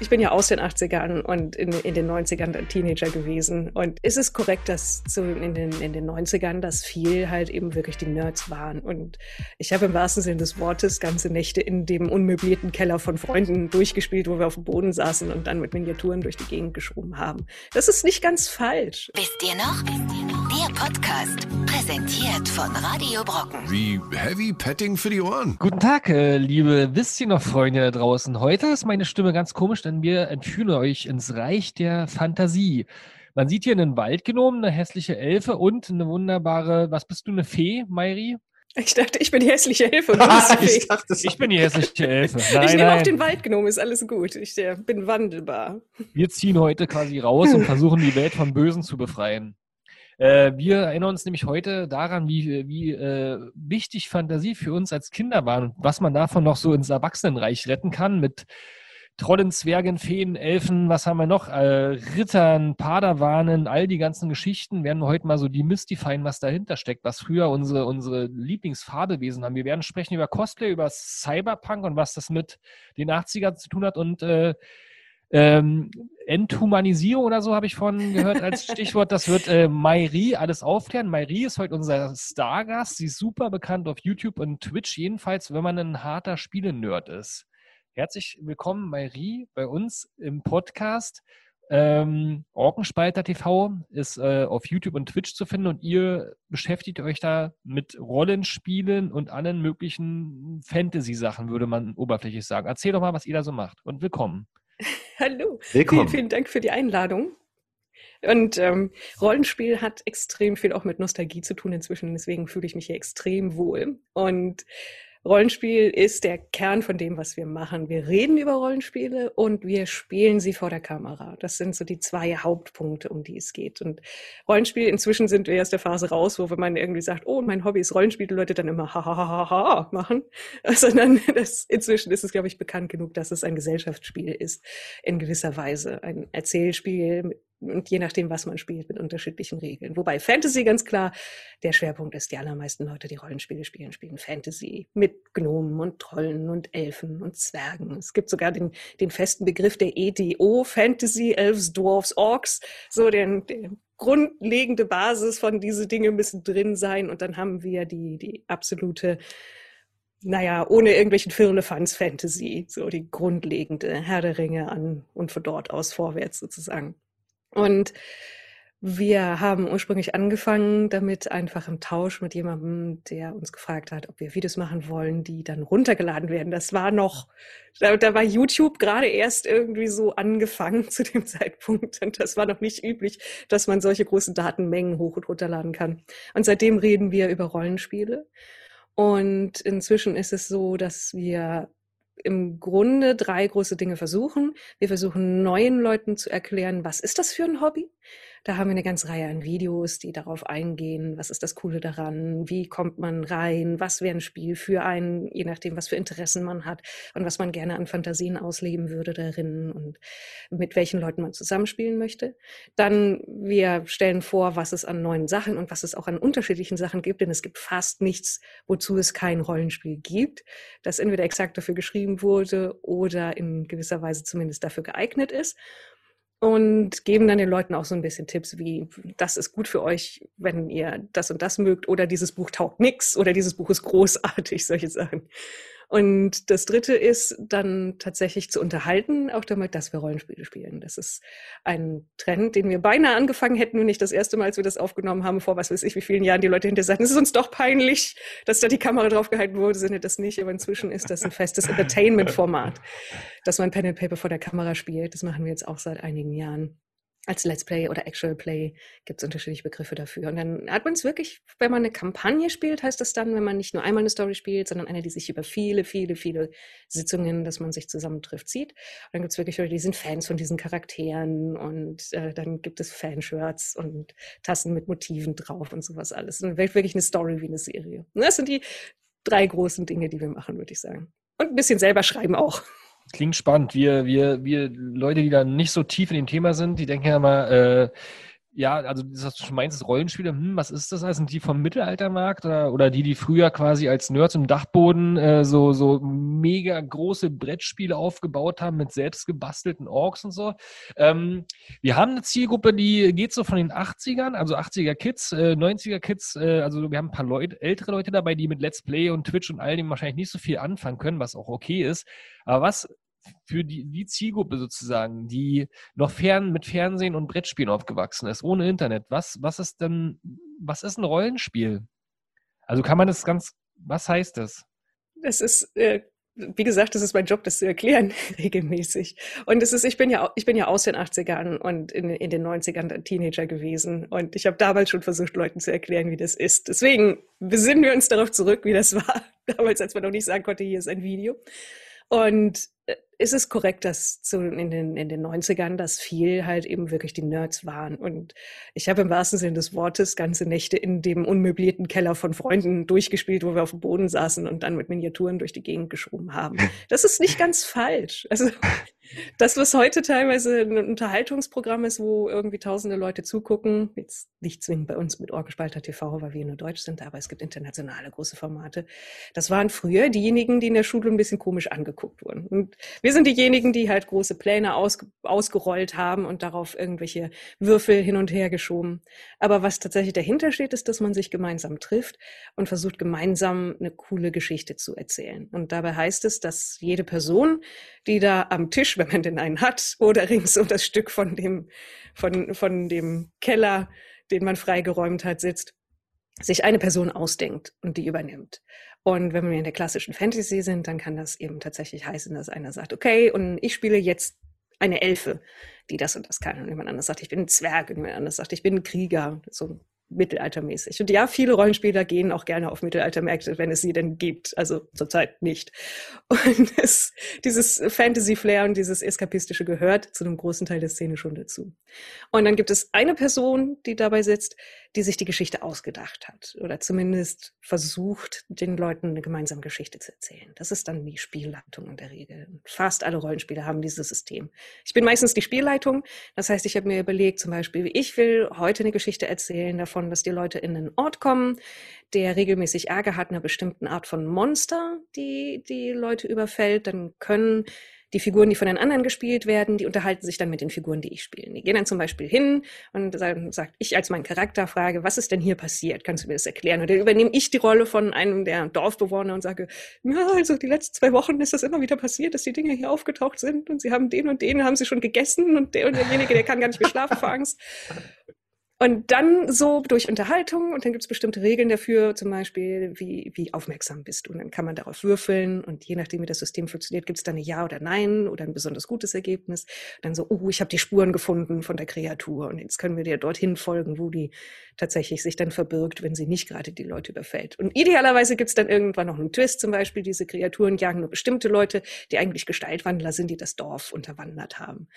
ich bin ja aus den 80ern und in, in den 90ern dann Teenager gewesen. Und ist es korrekt, dass so in den, in den 90ern, dass viel halt eben wirklich die Nerds waren? Und ich habe im wahrsten Sinne des Wortes ganze Nächte in dem unmöblierten Keller von Freunden durchgespielt, wo wir auf dem Boden saßen und dann mit Miniaturen durch die Gegend geschoben haben. Das ist nicht ganz falsch. Wisst ihr noch? Der Podcast, präsentiert von Radio Brocken. Wie Heavy Petting für die Ohren. Guten Tag, äh, liebe Wisst ihr noch Freunde da draußen. Heute ist meine Stimme ganz komisch, denn wir entführen euch ins Reich der Fantasie. Man sieht hier einen Waldgnom, eine hässliche Elfe und eine wunderbare, was bist du, eine Fee, Mairi? Ich dachte, ich bin die hässliche Elfe. Und du bist die Fee. ich, dachte, ich bin die hässliche Elfe. Nein, ich nehme nein. auch den Waldgnom, ist alles gut. Ich äh, bin wandelbar. Wir ziehen heute quasi raus und versuchen die Welt vom Bösen zu befreien. Äh, wir erinnern uns nämlich heute daran, wie, wie äh, wichtig Fantasie für uns als Kinder war und was man davon noch so ins Erwachsenenreich retten kann mit Trollen, Zwergen, Feen, Elfen, was haben wir noch? Äh, Rittern, Padawanen, all die ganzen Geschichten werden wir heute mal so demystifieren, was dahinter steckt, was früher unsere, unsere Lieblingsfarbewesen haben. Wir werden sprechen über Cosplay, über Cyberpunk und was das mit den 80ern zu tun hat und äh, ähm, Enthumanisierung oder so habe ich vorhin gehört als Stichwort. Das wird äh, Mairi alles aufklären. Mairi ist heute unser Stargast. Sie ist super bekannt auf YouTube und Twitch, jedenfalls, wenn man ein harter Spiele-Nerd ist. Herzlich willkommen, Mairi, bei uns im Podcast. Ähm, Orkenspalter TV ist äh, auf YouTube und Twitch zu finden und ihr beschäftigt euch da mit Rollenspielen und allen möglichen Fantasy-Sachen, würde man oberflächlich sagen. Erzähl doch mal, was ihr da so macht und willkommen. Hallo. Willkommen. Vielen, vielen Dank für die Einladung. Und ähm, Rollenspiel hat extrem viel auch mit Nostalgie zu tun inzwischen, deswegen fühle ich mich hier extrem wohl. Und Rollenspiel ist der Kern von dem, was wir machen. Wir reden über Rollenspiele und wir spielen sie vor der Kamera. Das sind so die zwei Hauptpunkte, um die es geht. Und Rollenspiel, inzwischen sind wir aus der Phase raus, wo wenn man irgendwie sagt, oh, mein Hobby ist Rollenspiel, die Leute dann immer ha ha ha ha machen. Sondern das, inzwischen ist es, glaube ich, bekannt genug, dass es ein Gesellschaftsspiel ist, in gewisser Weise. Ein Erzählspiel und je nachdem, was man spielt, mit unterschiedlichen Regeln. Wobei Fantasy ganz klar der Schwerpunkt ist. Die allermeisten Leute, die Rollenspiele spielen, spielen Fantasy mit Gnomen und Trollen und Elfen und Zwergen. Es gibt sogar den, den festen Begriff der EDO, Fantasy, Elves, Dwarfs, Orks, so den, den grundlegende Basis von diese Dinge müssen drin sein. Und dann haben wir die, die absolute naja, ohne irgendwelchen Firlefanz Fantasy, so die grundlegende Herr der Ringe an und von dort aus vorwärts sozusagen. Und wir haben ursprünglich angefangen damit einfach im Tausch mit jemandem, der uns gefragt hat, ob wir Videos machen wollen, die dann runtergeladen werden. Das war noch, da, da war YouTube gerade erst irgendwie so angefangen zu dem Zeitpunkt. Und das war noch nicht üblich, dass man solche großen Datenmengen hoch und runterladen kann. Und seitdem reden wir über Rollenspiele. Und inzwischen ist es so, dass wir im Grunde drei große Dinge versuchen. Wir versuchen neuen Leuten zu erklären, was ist das für ein Hobby? Da haben wir eine ganze Reihe an Videos, die darauf eingehen, was ist das Coole daran, wie kommt man rein, was wäre ein Spiel für einen, je nachdem, was für Interessen man hat und was man gerne an Fantasien ausleben würde darin und mit welchen Leuten man zusammenspielen möchte. Dann, wir stellen vor, was es an neuen Sachen und was es auch an unterschiedlichen Sachen gibt, denn es gibt fast nichts, wozu es kein Rollenspiel gibt, das entweder exakt dafür geschrieben wurde oder in gewisser Weise zumindest dafür geeignet ist und geben dann den Leuten auch so ein bisschen Tipps wie, das ist gut für euch, wenn ihr das und das mögt oder dieses Buch taugt nix oder dieses Buch ist großartig, solche Sachen. Und das dritte ist dann tatsächlich zu unterhalten, auch damit, dass wir Rollenspiele spielen. Das ist ein Trend, den wir beinahe angefangen hätten, nur nicht das erste Mal, als wir das aufgenommen haben, vor was weiß ich, wie vielen Jahren die Leute hinter sagen, es ist uns doch peinlich, dass da die Kamera drauf gehalten wurde, sind das nicht, aber inzwischen ist das ein festes Entertainment-Format, dass man Pen and Paper vor der Kamera spielt. Das machen wir jetzt auch seit einigen Jahren als Let's Play oder Actual Play gibt es unterschiedliche Begriffe dafür. Und dann hat man es wirklich, wenn man eine Kampagne spielt, heißt das dann, wenn man nicht nur einmal eine Story spielt, sondern eine, die sich über viele, viele, viele Sitzungen, dass man sich zusammentrifft, sieht. Und dann gibt es wirklich Leute, die sind Fans von diesen Charakteren und äh, dann gibt es Fanshirts und Tassen mit Motiven drauf und sowas alles. Und wirklich eine Story wie eine Serie. Und das sind die drei großen Dinge, die wir machen, würde ich sagen. Und ein bisschen selber schreiben auch. Klingt spannend. Wir, wir, wir Leute, die da nicht so tief in dem Thema sind, die denken ja mal, äh, ja, also das, was du schon meinst, Rollenspiele, hm, was ist das? Sind die vom Mittelaltermarkt oder, oder die, die früher quasi als Nerds im Dachboden äh, so, so mega große Brettspiele aufgebaut haben mit selbst gebastelten Orks und so? Ähm, wir haben eine Zielgruppe, die geht so von den 80ern, also 80er Kids, äh, 90er Kids, äh, also wir haben ein paar Leute, ältere Leute dabei, die mit Let's Play und Twitch und all dem wahrscheinlich nicht so viel anfangen können, was auch okay ist. Aber was für die, die Zielgruppe sozusagen, die noch fern mit Fernsehen und Brettspielen aufgewachsen ist, ohne Internet. Was, was ist denn, was ist ein Rollenspiel? Also kann man das ganz, was heißt das? Das ist, äh, wie gesagt, das ist mein Job, das zu erklären, regelmäßig. Und es ist, ich bin ja, ich bin ja aus den 80ern und in, in den 90ern Teenager gewesen. Und ich habe damals schon versucht, Leuten zu erklären, wie das ist. Deswegen besinnen wir uns darauf zurück, wie das war. Damals, als man noch nicht sagen konnte, hier ist ein Video. Und äh, ist es korrekt, dass zu, in, den, in den 90ern, dass viel halt eben wirklich die Nerds waren. Und ich habe im wahrsten Sinne des Wortes ganze Nächte in dem unmöblierten Keller von Freunden durchgespielt, wo wir auf dem Boden saßen und dann mit Miniaturen durch die Gegend geschoben haben. Das ist nicht ganz falsch. Also das, was heute teilweise ein Unterhaltungsprogramm ist, wo irgendwie tausende Leute zugucken, jetzt nicht zwingend bei uns mit Orgespalter TV, weil wir nur Deutsch sind, aber es gibt internationale große Formate. Das waren früher diejenigen, die in der Schule ein bisschen komisch angeguckt wurden. Und wir sind diejenigen, die halt große Pläne aus, ausgerollt haben und darauf irgendwelche Würfel hin und her geschoben. Aber was tatsächlich dahinter steht, ist, dass man sich gemeinsam trifft und versucht, gemeinsam eine coole Geschichte zu erzählen. Und dabei heißt es, dass jede Person, die da am Tisch wenn man denn einen hat, oder rings um das Stück von dem, von, von dem Keller, den man freigeräumt hat, sitzt, sich eine Person ausdenkt und die übernimmt. Und wenn wir in der klassischen Fantasy sind, dann kann das eben tatsächlich heißen, dass einer sagt, okay, und ich spiele jetzt eine Elfe, die das und das kann. Und jemand anderes sagt, ich bin ein Zwerg. Und jemand anderes sagt, ich bin ein Krieger. So mittelaltermäßig. Und ja, viele Rollenspieler gehen auch gerne auf Mittelaltermärkte, wenn es sie denn gibt. Also zurzeit nicht. Und es, dieses Fantasy-Flair und dieses Eskapistische gehört zu einem großen Teil der Szene schon dazu. Und dann gibt es eine Person, die dabei sitzt, die sich die Geschichte ausgedacht hat oder zumindest versucht, den Leuten eine gemeinsame Geschichte zu erzählen. Das ist dann die Spielleitung in der Regel. Fast alle Rollenspiele haben dieses System. Ich bin meistens die Spielleitung. Das heißt, ich habe mir überlegt, zum Beispiel, ich will heute eine Geschichte erzählen davon, dass die Leute in einen Ort kommen, der regelmäßig Ärger hat, einer bestimmten Art von Monster, die die Leute überfällt. Dann können die Figuren, die von den anderen gespielt werden, die unterhalten sich dann mit den Figuren, die ich spiele. Die gehen dann zum Beispiel hin und dann sagt ich als mein Charakter frage, was ist denn hier passiert? Kannst du mir das erklären? Und dann übernehme ich die Rolle von einem der Dorfbewohner und sage, ja, also die letzten zwei Wochen ist das immer wieder passiert, dass die Dinge hier aufgetaucht sind und sie haben den und den haben sie schon gegessen und der und derjenige, der kann gar nicht mehr schlafen vor Angst. Und dann so durch Unterhaltung und dann gibt es bestimmte Regeln dafür, zum Beispiel, wie, wie aufmerksam bist du. Und dann kann man darauf würfeln und je nachdem, wie das System funktioniert, gibt es dann ein Ja oder Nein oder ein besonders gutes Ergebnis. Dann so, oh, ich habe die Spuren gefunden von der Kreatur und jetzt können wir dir dorthin folgen, wo die tatsächlich sich dann verbirgt, wenn sie nicht gerade die Leute überfällt. Und idealerweise gibt es dann irgendwann noch einen Twist, zum Beispiel, diese Kreaturen jagen nur bestimmte Leute, die eigentlich Gestaltwandler sind, die das Dorf unterwandert haben.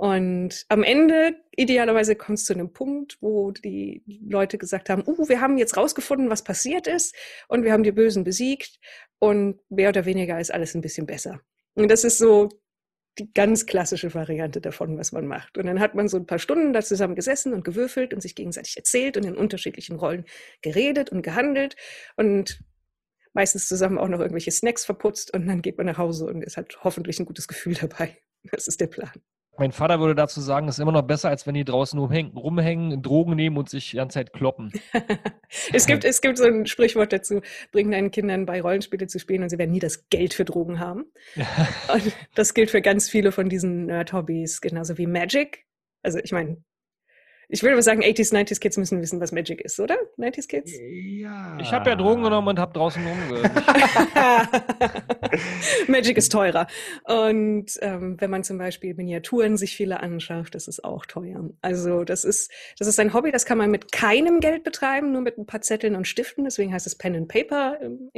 Und am Ende, idealerweise, kommst du zu einem Punkt, wo die Leute gesagt haben, uh, wir haben jetzt rausgefunden, was passiert ist und wir haben die Bösen besiegt und mehr oder weniger ist alles ein bisschen besser. Und das ist so die ganz klassische Variante davon, was man macht. Und dann hat man so ein paar Stunden da zusammen gesessen und gewürfelt und sich gegenseitig erzählt und in unterschiedlichen Rollen geredet und gehandelt und meistens zusammen auch noch irgendwelche Snacks verputzt und dann geht man nach Hause und es hat hoffentlich ein gutes Gefühl dabei. Das ist der Plan. Mein Vater würde dazu sagen, es ist immer noch besser, als wenn die draußen rumhängen, rumhängen Drogen nehmen und sich die ganze Zeit kloppen. es, gibt, es gibt so ein Sprichwort dazu, bring deinen Kindern bei, Rollenspiele zu spielen und sie werden nie das Geld für Drogen haben. und das gilt für ganz viele von diesen Nerd-Hobbys, genauso wie Magic. Also ich meine, ich würde mal sagen, 80s, 90s Kids müssen wissen, was Magic ist, oder? 90s Kids? Ja. Ich habe ja Drogen genommen und habe draußen rumgehört. Magic ist teurer. Und ähm, wenn man zum Beispiel Miniaturen sich viele anschafft, das ist auch teuer. Also das ist, das ist ein Hobby, das kann man mit keinem Geld betreiben, nur mit ein paar Zetteln und Stiften. Deswegen heißt es Pen and Paper im,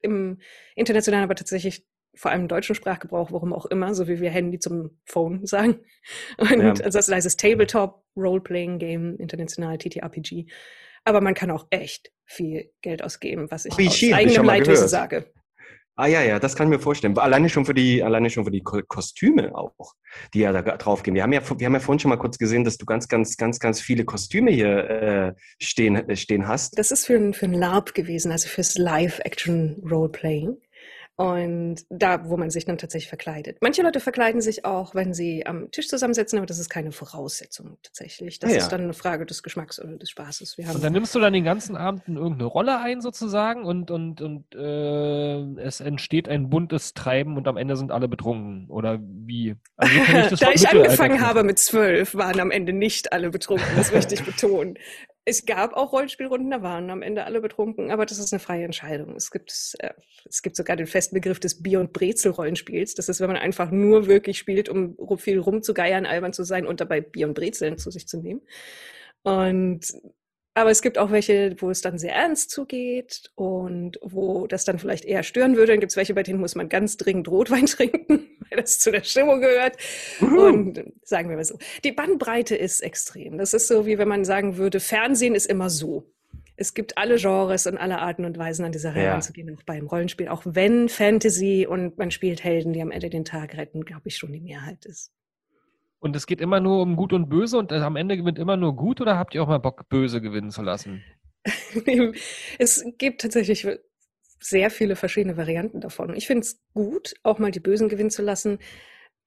im internationalen, aber tatsächlich vor allem im deutschen Sprachgebrauch, warum auch immer, so wie wir Handy zum Phone sagen. Und ja. also das heißt es Tabletop, Role-Playing Game, international TTRPG. Aber man kann auch echt viel Geld ausgeben, was ich RPG, aus eigenem Leidwissen sage. Ah ja, ja, das kann ich mir vorstellen. Alleine schon für die, alleine schon für die Ko Kostüme auch, die ja da drauf gehen. Wir haben ja, wir haben ja vorhin schon mal kurz gesehen, dass du ganz, ganz, ganz, ganz viele Kostüme hier äh, stehen, äh, stehen hast. Das ist für ein, für ein LARP gewesen, also fürs Live-Action-Roleplaying. Und da, wo man sich dann tatsächlich verkleidet. Manche Leute verkleiden sich auch, wenn sie am Tisch zusammensitzen, aber das ist keine Voraussetzung tatsächlich. Das Ah, ja. ist dann eine Frage des Geschmacks oder des Spaßes. Wir haben Und dann nimmst du dann den ganzen Abend in irgendeine Rolle ein sozusagen und, und, und äh, es entsteht ein buntes Treiben und am Ende sind alle betrunken. Oder wie? Also das da ich angefangen habe mit zwölf, waren am Ende nicht alle betrunken, das möchte ich betonen. Es gab auch Rollenspielrunden, da waren am Ende alle betrunken, aber das ist eine freie Entscheidung. Es gibt, äh, es gibt sogar den festen Begriff des Bier- und Brezel-Rollenspiels. Das ist, wenn man einfach nur wirklich spielt, um viel rumzugeiern, albern zu sein und dabei Bier und Brezeln zu sich zu nehmen. Und aber es gibt auch welche, wo es dann sehr ernst zugeht und wo das dann vielleicht eher stören würde. Dann gibt es welche, bei denen muss man ganz dringend Rotwein trinken, weil das zu der Stimmung gehört. Und äh, sagen wir mal so, die Bandbreite ist extrem. Das ist so, wie wenn man sagen würde, Fernsehen ist immer so. Es gibt alle Genres und alle Arten und Weisen, an die Sache Ja. heranzugehen, auch beim Rollenspiel. Auch wenn Fantasy und man spielt Helden, die am Ende den Tag retten, glaube ich, schon die Mehrheit ist. Und es geht immer nur um Gut und Böse und äh, am Ende gewinnt immer nur Gut oder habt ihr auch mal Bock, Böse gewinnen zu lassen? es gibt tatsächlich sehr viele verschiedene Varianten davon. Ich finde es gut, auch mal die Bösen gewinnen zu lassen.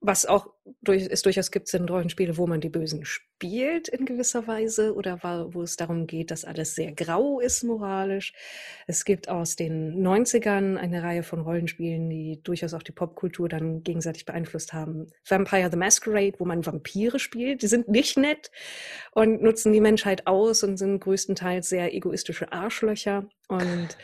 Was auch durch, es durchaus gibt, sind Rollenspiele, wo man die Bösen spielt in gewisser Weise oder wo es darum geht, dass alles sehr grau ist moralisch. Es gibt aus den 90ern eine Reihe von Rollenspielen, die durchaus auch die Popkultur dann gegenseitig beeinflusst haben. Vampire the Masquerade, wo man Vampire spielt. Die sind nicht nett und nutzen die Menschheit aus und sind größtenteils sehr egoistische Arschlöcher. Und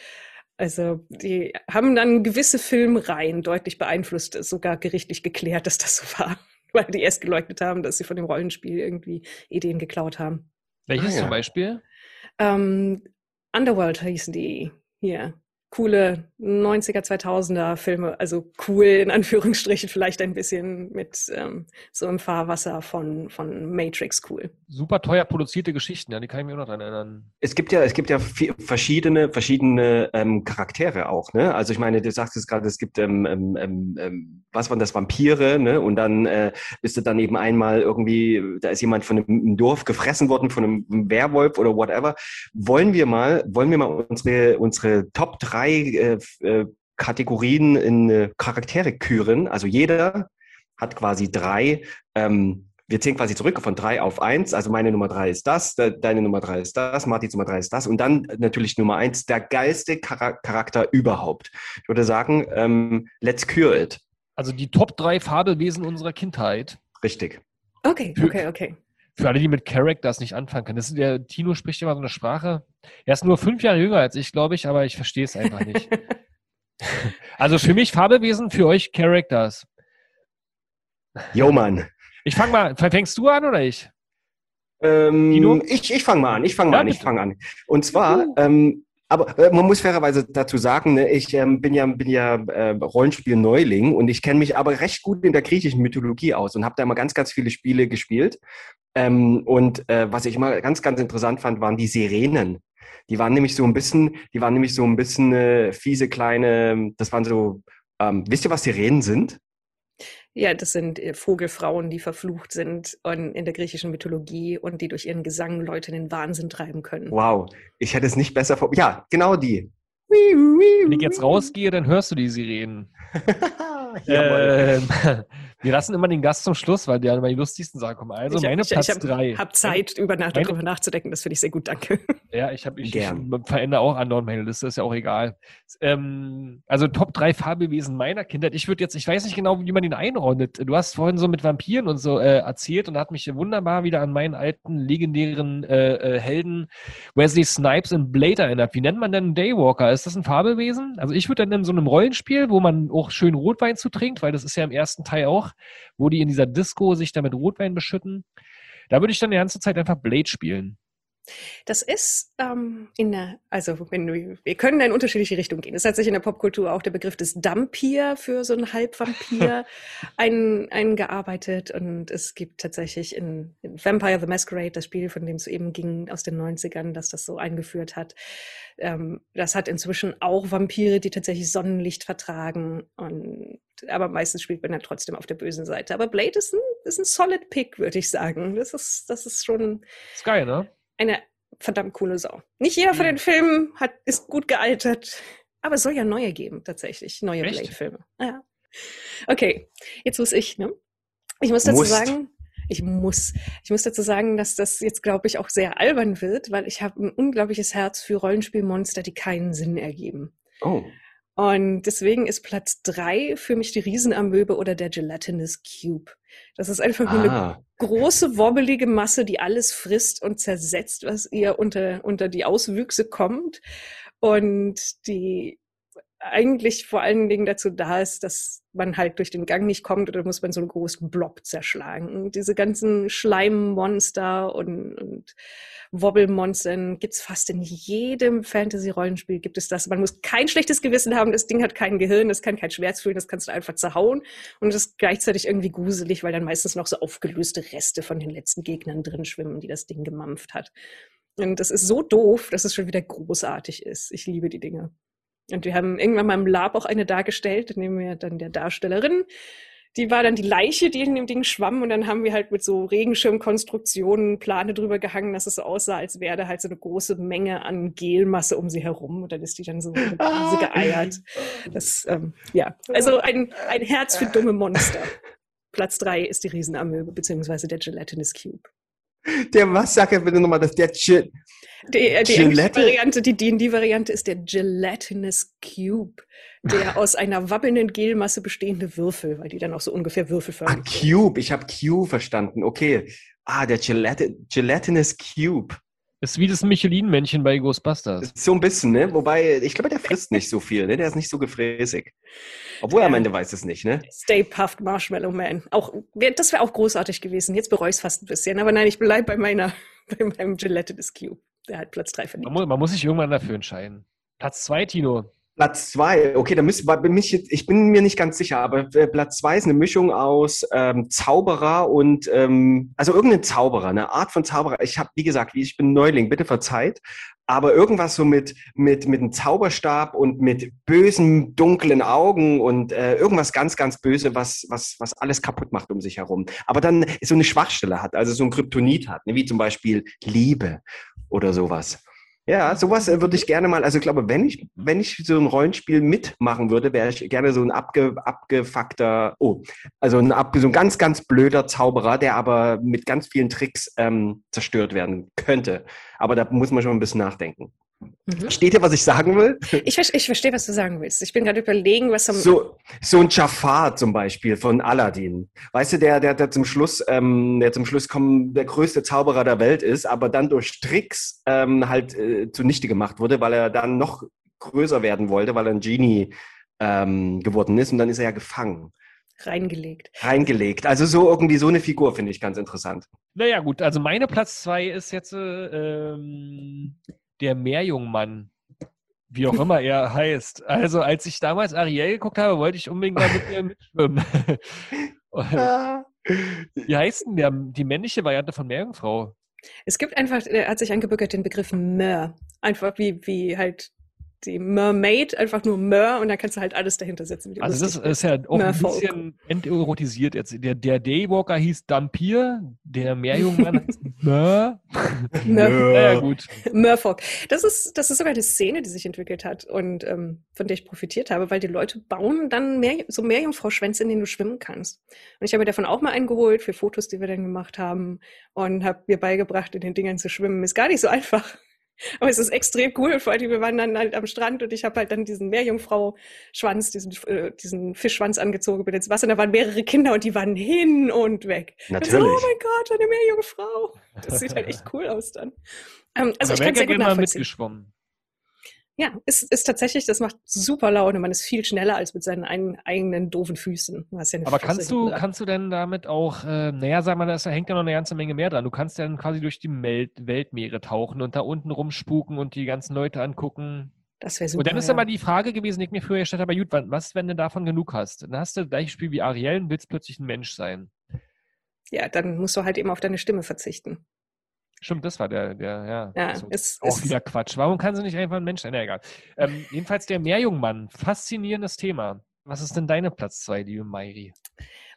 also die haben dann gewisse Filmreihen deutlich beeinflusst, sogar gerichtlich geklärt, dass das so war, weil die erst geleugnet haben, dass sie von dem Rollenspiel irgendwie Ideen geklaut haben. Welches Ah, ja. zum Beispiel? Ähm, Underworld hießen die hier. Coole 90er, 2000er Filme, also cool in Anführungsstrichen, vielleicht ein bisschen mit ähm, so im Fahrwasser von, von Matrix cool. Super teuer produzierte Geschichten, ja, die kann ich mir auch noch dran erinnern. Es gibt ja, es gibt ja verschiedene, verschiedene ähm, Charaktere auch, ne? Also ich meine, du sagst es gerade, es gibt ähm, ähm, ähm, ähm, was waren das Vampire, ne? Und dann äh, bist du dann eben einmal irgendwie, da ist jemand von einem Dorf gefressen worden von einem Werwolf oder whatever. Wollen wir mal, wollen wir mal unsere unsere Top drei äh, äh, Kategorien in Charaktere küren? Also jeder hat quasi drei. Ähm, wir zählen quasi zurück von drei auf eins. Also meine Nummer drei ist das, de deine Nummer drei ist das, Martins Nummer drei ist das. Und dann natürlich Nummer eins, der geilste Chara Charakter überhaupt. Ich würde sagen, ähm, let's cure it. Also die Top 3 Fabelwesen unserer Kindheit. Richtig. Okay, okay, okay. Für alle, die mit Characters nicht anfangen können. Das ist, der Tino spricht immer so eine Sprache. Er ist nur fünf Jahre jünger als ich, glaube ich, aber ich verstehe es einfach nicht. also für mich Fabelwesen, für euch Characters. Yo, Mann. Ich fange mal, fängst du an oder ich? Ähm, ich ich fange mal an, ich fange mal Ja, an, ich fange an. Und zwar, ähm, aber äh, man muss fairerweise dazu sagen, ne, ich ähm, bin ja, bin ja äh, Rollenspiel-Neuling und ich kenne mich aber recht gut in der griechischen Mythologie aus und habe da immer ganz, ganz viele Spiele gespielt. Ähm, und äh, was ich immer ganz, ganz interessant fand, waren die Sirenen. Die waren nämlich so ein bisschen, die waren nämlich so ein bisschen äh, fiese kleine, das waren so, ähm, wisst ihr, was Sirenen sind? Ja, das sind äh, Vogelfrauen, die verflucht sind und in der griechischen Mythologie und die durch ihren Gesang Leute in den Wahnsinn treiben können. Wow, ich hätte es nicht besser vor. Ja, genau die. Wenn ich jetzt rausgehe, dann hörst du die Sirenen. Jawohl. Ähm, wir lassen immer den Gast zum Schluss, weil der immer die lustigsten Sachen kommen. Also ich meine ich, Platz ich hab, drei. hab Zeit, über nach, Meine- darüber nachzudenken. Das finde ich sehr gut, danke. Ja, ich, hab, ich, ich verändere auch andauernd meine Liste, ist ja auch egal. Ähm, also Top 3 Fabelwesen meiner Kindheit. Ich würde jetzt, ich weiß nicht genau, wie man den einordnet. Du hast vorhin so mit Vampiren und so äh, erzählt und hat mich wunderbar wieder an meinen alten legendären äh, äh, Helden Wesley Snipes in Blade erinnert. Wie nennt man denn einen Daywalker? Ist das ein Fabelwesen? Also ich würde dann in so einem Rollenspiel, wo man auch schön Rotwein zutrinkt, weil das ist ja im ersten Teil auch, wo die in dieser Disco sich da mit Rotwein beschütten. Da würde ich dann die ganze Zeit einfach Blade spielen. Das ist ähm, in der, also wenn wir, wir können in unterschiedliche Richtungen gehen. Es hat sich in der Popkultur auch der Begriff des Dampier für so einen Halbvampir ein, eingearbeitet und es gibt tatsächlich in, in Vampire the Masquerade, das Spiel, von dem es eben ging aus den 90ern, dass das so eingeführt hat. Ähm, das hat inzwischen auch Vampire, die tatsächlich Sonnenlicht vertragen und aber meistens spielt man dann trotzdem auf der bösen Seite. Aber Blade ist ein, ist ein solid Pick, würde ich sagen. Das ist, das ist schon. Ist geil, ne? Eine verdammt coole Sau. Nicht jeder von den Filmen hat, ist gut gealtert, aber es soll ja neue geben, tatsächlich. Neue Blade-Filme. Ja. Okay, jetzt muss ich, ne? Ich muss dazu Musst. sagen, ich muss, ich muss dazu sagen, dass das jetzt, glaube ich, auch sehr albern wird, weil ich habe ein unglaubliches Herz für Rollenspielmonster, die keinen Sinn ergeben. Oh. Und deswegen ist Platz drei für mich die Riesenamöbe oder der Gelatinous Cube. Das ist einfach nur eine Ah. große, wobbelige Masse, die alles frisst und zersetzt, was ihr unter, unter die Auswüchse kommt. Und die eigentlich vor allen Dingen dazu da ist, dass man halt durch den Gang nicht kommt oder muss man so einen großen Blob zerschlagen. Und diese ganzen Schleimmonster und, und Wobbelmonstern gibt's fast in jedem Fantasy-Rollenspiel gibt es das. Man muss kein schlechtes Gewissen haben, das Ding hat kein Gehirn, das kann kein Schmerz fühlen, das kannst du einfach zerhauen. Und es ist gleichzeitig irgendwie gruselig, weil dann meistens noch so aufgelöste Reste von den letzten Gegnern drin schwimmen, die das Ding gemampft hat. Und das ist so doof, dass es schon wieder großartig ist. Ich liebe die Dinge. Und wir haben irgendwann mal im Lab auch eine dargestellt, da nehmen wir dann der Darstellerin. Die war dann die Leiche, die in dem Ding schwamm und dann haben wir halt mit so Regenschirmkonstruktionen Plane drüber gehangen, dass es so aussah, als wäre da halt so eine große Menge an Gelmasse um sie herum und dann ist die dann so in Wiese geeiert. Das, ähm, ja, also ein, ein Herz für dumme Monster. Platz drei ist die Riesenamöbe, beziehungsweise der Gelatinous Cube. Der was? Sag ja bitte nochmal, dass der Shit. Die, äh, die Gillette? Variante, die D&D-Variante ist der Gelatinous Cube, der aus einer wabbelnden Gelmasse bestehende Würfel, weil die dann auch so ungefähr Ah, würfelförmig sind. Cube. Ich habe Q verstanden. Okay. Ah, der Gelati Gelatinous Cube. Ist wie das Michelin-Männchen bei Ghostbusters. So ein bisschen, ne? Wobei, ich glaube, der frisst nicht so viel, ne? Der ist nicht so gefräßig. Obwohl er am. Ende weiß es nicht, ne? Stay Puffed Marshmallow Man. Auch, wär- das wäre auch großartig gewesen. Jetzt bereue ich es fast ein bisschen. Aber nein, ich bleibe bei meiner, bei meinem Gelatinous Cube. Der hat Platz drei Man verdient. muss, man muss sich irgendwann dafür entscheiden. Platz zwei, Tino. Platz zwei, okay, da müsste bin mich jetzt, ich bin mir nicht ganz sicher, aber äh, Platz zwei ist eine Mischung aus ähm, Zauberer und ähm, also irgendein Zauberer, eine Art von Zauberer. Ich habe, wie gesagt, ich bin Neuling, bitte verzeiht, aber irgendwas so mit mit mit einem Zauberstab und mit bösen dunklen Augen und äh, irgendwas ganz ganz böse, was was was alles kaputt macht um sich herum. Aber dann so eine Schwachstelle hat, also so ein Kryptonit hat, ne, wie zum Beispiel Liebe oder sowas. Ja, sowas äh, würde ich gerne mal, also ich glaube, wenn ich, wenn ich so ein Rollenspiel mitmachen würde, wäre ich gerne so ein abge, abgefuckter, oh, also ein, ab, so ein ganz, ganz blöder Zauberer, der aber mit ganz vielen Tricks ähm, zerstört werden könnte. Aber da muss man schon ein bisschen nachdenken. Mhm. Steht hier, was ich sagen will? Ich, ich verstehe, was du sagen willst. Ich bin gerade überlegen, was am So, so ein Jafar zum Beispiel von Aladdin. Weißt du, der, der, der zum Schluss, ähm, der zum Schluss kommen, der größte Zauberer der Welt ist, aber dann durch Tricks ähm, halt äh, zunichte gemacht wurde, weil er dann noch größer werden wollte, weil er ein Genie ähm, geworden ist und dann ist er ja gefangen, reingelegt. reingelegt. Also so irgendwie so eine Figur finde ich ganz interessant. Naja, gut, also meine Platz zwei ist jetzt äh, ähm, der Meerjungmann. Wie auch immer er heißt. Also, als ich damals Ariel geguckt habe, wollte ich unbedingt mal mit ihr mitschwimmen. Und Wie heißt denn der, die männliche Variante von Meerjungfrau? Es gibt einfach, er hat sich angebürgert den Begriff Mer. Einfach wie, wie halt die Mermaid, einfach nur Mer und dann kannst du halt alles dahinter setzen. Also das lustig ist ja auch ein bisschen enterotisiert jetzt. Der, der Daywalker hieß Dampir, der Meerjungmann heißt Mer. Mer Naja, gut. Merfolk. Das ist, das ist sogar eine Szene, die sich entwickelt hat und ähm, von der ich profitiert habe, weil die Leute bauen dann mehr, so Meerjungfrau-Schwänze, in denen du schwimmen kannst. Und ich habe mir davon auch mal einen geholt für Fotos, die wir dann gemacht haben und habe mir beigebracht, in den Dingern zu schwimmen. Ist gar nicht so einfach. Aber es ist extrem cool, vor allem wir waren dann halt am Strand und ich habe halt dann diesen Meerjungfrau-Schwanz, diesen, äh, diesen Fischschwanz angezogen bin ins Wasser und da waren mehrere Kinder und die waren hin und weg. Und so, Natürlich. oh mein Gott, eine Meerjungfrau. Das sieht halt echt cool aus dann. Ähm, also Aber ich kann sehr gut gerne mal nachvollziehen. mitgeschwommen. Ja, ist, ist tatsächlich, das macht super Laune. Man ist viel schneller als mit seinen ein, eigenen doofen Füßen. Ja Aber kannst du, kannst du denn damit auch, äh, naja, sag mal, da hängt ja noch eine ganze Menge mehr dran. Du kannst dann quasi durch die Mel Weltmeere tauchen und da unten rumspuken und die ganzen Leute angucken. Das wäre super. und dann ist ja. immer die Frage gewesen, die ich mir früher gestellt habe, gut, wa- was, wenn du davon genug hast? Dann hast du das gleiche Spiel wie Ariel und willst plötzlich ein Mensch sein. Ja, dann musst du halt eben auf deine Stimme verzichten. Stimmt, das war der, der, ja. Ja, also, es auch ist, wieder Quatsch. Warum kann sie nicht einfach ein Mensch sein? Na, egal. Ähm, jedenfalls der Meerjungmann. Faszinierendes Thema. Was ist denn deine Platz 2, liebe Mairi?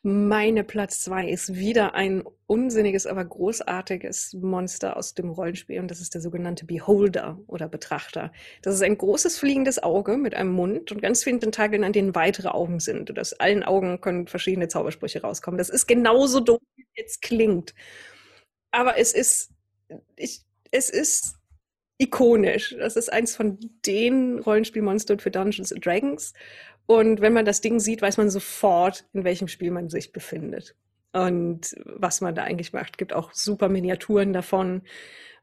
Meine Platz zwei ist wieder ein unsinniges, aber großartiges Monster aus dem Rollenspiel und das ist der sogenannte Beholder oder Betrachter. Das ist ein großes fliegendes Auge mit einem Mund und ganz vielen Tentakeln, an denen weitere Augen sind. Und aus allen Augen können verschiedene Zaubersprüche rauskommen. Das ist genauso dumm, wie es jetzt klingt. Aber es ist, ich, es ist ikonisch. Das ist eins von den Rollenspielmonstern für Dungeons and Dragons. Und wenn man das Ding sieht, weiß man sofort, in welchem Spiel man sich befindet. Und was man da eigentlich macht. Gibt auch super Miniaturen davon.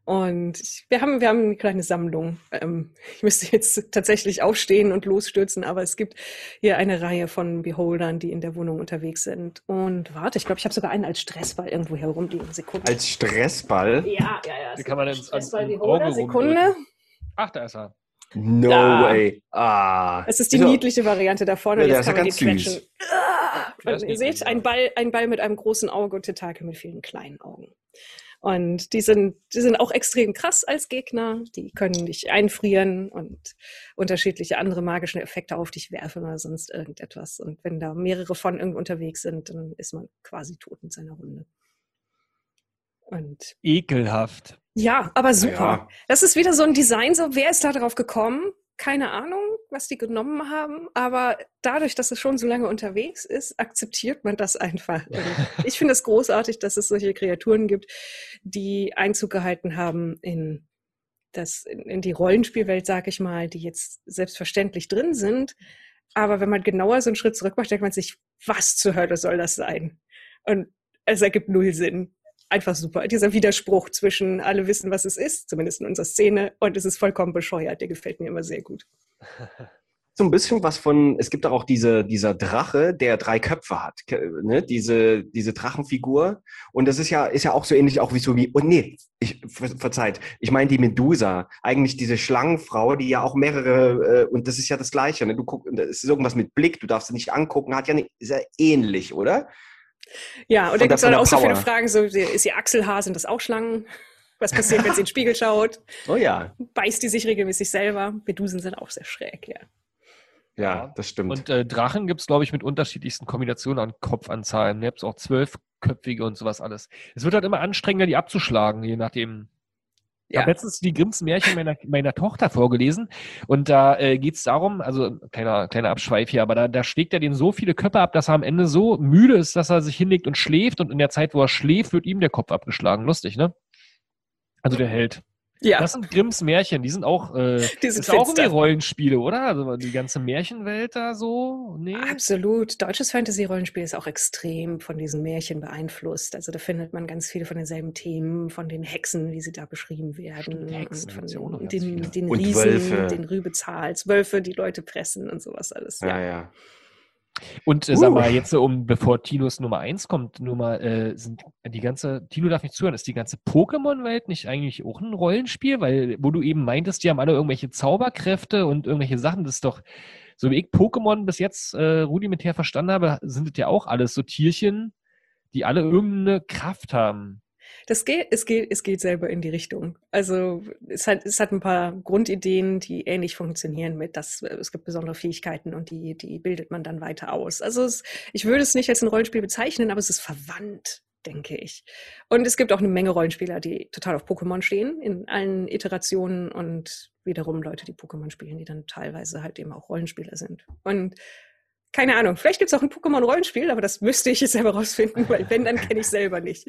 Und wir haben, wir haben eine kleine Sammlung. Ähm, ich müsste jetzt tatsächlich aufstehen und losstürzen, aber es gibt hier eine Reihe von Beholdern, die in der Wohnung unterwegs sind. Und warte, ich glaube, ich habe sogar einen als Stressball irgendwo herumliegen. Sekunde. Als Stressball? ja, ja, ja. Die kann man ins- Stressball Beholder. Sekunde. Ach, da ist er. No Da. way. Ah. Es ist die So. niedliche Variante da vorne. Ja, jetzt ist kann ja man die ganz süß. quetschen. Ah! Ihr seht, ein. Ball, ein Ball mit einem großen Auge und Tentakel mit vielen kleinen Augen. Und die sind, die sind auch extrem krass als Gegner. Die können dich einfrieren und unterschiedliche andere magische Effekte auf dich werfen oder sonst irgendetwas. Und wenn da mehrere von irgendwo unterwegs sind, dann ist man quasi tot in seiner Runde. Und Ekelhaft. ja, aber super. Ja. Das ist wieder so ein Design, so wer ist da drauf gekommen? Keine Ahnung, was die genommen haben, aber dadurch, dass es schon so lange unterwegs ist, akzeptiert man das einfach. Und ich finde es großartig, dass es solche Kreaturen gibt, die Einzug gehalten haben in das, in, in die Rollenspielwelt, sag ich mal, die jetzt selbstverständlich drin sind. Aber wenn man genauer so einen Schritt zurück macht, denkt man sich, was zur Hölle soll das sein? Und es ergibt null Sinn einfach super. Dieser Widerspruch zwischen alle wissen, was es ist, zumindest in unserer Szene, und es ist vollkommen bescheuert. Der gefällt mir immer sehr gut. so ein bisschen was von, es gibt auch diese, dieser Drache, der drei Köpfe hat, ne? diese, diese Drachenfigur. Und das ist ja, ist ja auch so ähnlich auch wie so wie, und nee, ich, ver, verzeiht, ich meine die Medusa, eigentlich diese Schlangenfrau, die ja auch mehrere, äh, und das ist ja das Gleiche, ne? du guckst, es ist irgendwas mit Blick, du darfst sie nicht angucken, hat ja nicht, ist ja ähnlich, oder? Ja, und da gibt es der auch so viele. Fragen, so ist sie Achselhaar, sind das auch Schlangen? Was passiert, wenn sie in den Spiegel schaut? Oh ja, Beißt die sich regelmäßig selber? Medusen sind auch sehr schräg, ja. ja, das stimmt. Und äh, Drachen gibt es, glaube ich, mit unterschiedlichsten Kombinationen an Kopfanzahlen. Ihr habt auch zwölfköpfige und sowas alles. Es wird halt immer anstrengender, die abzuschlagen, je nachdem. Ich habe Ja, letztens die Grimms Märchen meiner, meiner Tochter vorgelesen und da äh, geht es darum, also kleiner, kleiner Abschweif hier, aber da, da schlägt er den so viele Köpfe ab, dass er am Ende so müde ist, dass er sich hinlegt und schläft und in der Zeit, wo er schläft, wird ihm der Kopf abgeschlagen. Lustig, ne? Also der Held. Ja Das sind Grimms Märchen, die sind auch, äh, die sind ist auch irgendwie. Rollenspiele, oder? Also die ganze Märchenwelt da so? Nee? Absolut. Deutsches Fantasy-Rollenspiel ist auch extrem von diesen Märchen beeinflusst. Also da findet man ganz viele von denselben Themen, von den Hexen, wie sie da beschrieben werden. Stimmt, Hexen und von den, den Und Riesen, Wölfe. den Rübezahls, Wölfe, die Leute fressen und sowas alles. ja, Ja. ja. Und äh, sag mal, jetzt so um, bevor Tinos Nummer 1 kommt, nur mal, äh, sind die ganze, Tino darf nicht zuhören, ist die ganze Pokémon-Welt nicht eigentlich auch ein Rollenspiel? Weil, wo du eben meintest, die haben alle irgendwelche Zauberkräfte und irgendwelche Sachen, das ist doch, so wie ich Pokémon bis jetzt äh, rudimentär verstanden habe, sind es ja auch alles so Tierchen, die alle irgendeine Kraft haben. Das geht, es geht, es geht selber in die Richtung. Also es hat, es hat ein paar Grundideen, die ähnlich funktionieren mit, dass äh, es gibt besondere Fähigkeiten und die, die bildet man dann weiter aus. Also es, ich würde es nicht als ein Rollenspiel bezeichnen, aber es ist verwandt, denke ich. Und es gibt auch eine Menge Rollenspieler, die total auf Pokémon stehen, in allen Iterationen und wiederum Leute, die Pokémon spielen, die dann teilweise halt eben auch Rollenspieler sind. Und keine Ahnung, vielleicht gibt es auch ein Pokémon-Rollenspiel, aber das müsste ich jetzt selber rausfinden, weil wenn, dann kenne ich selber nicht.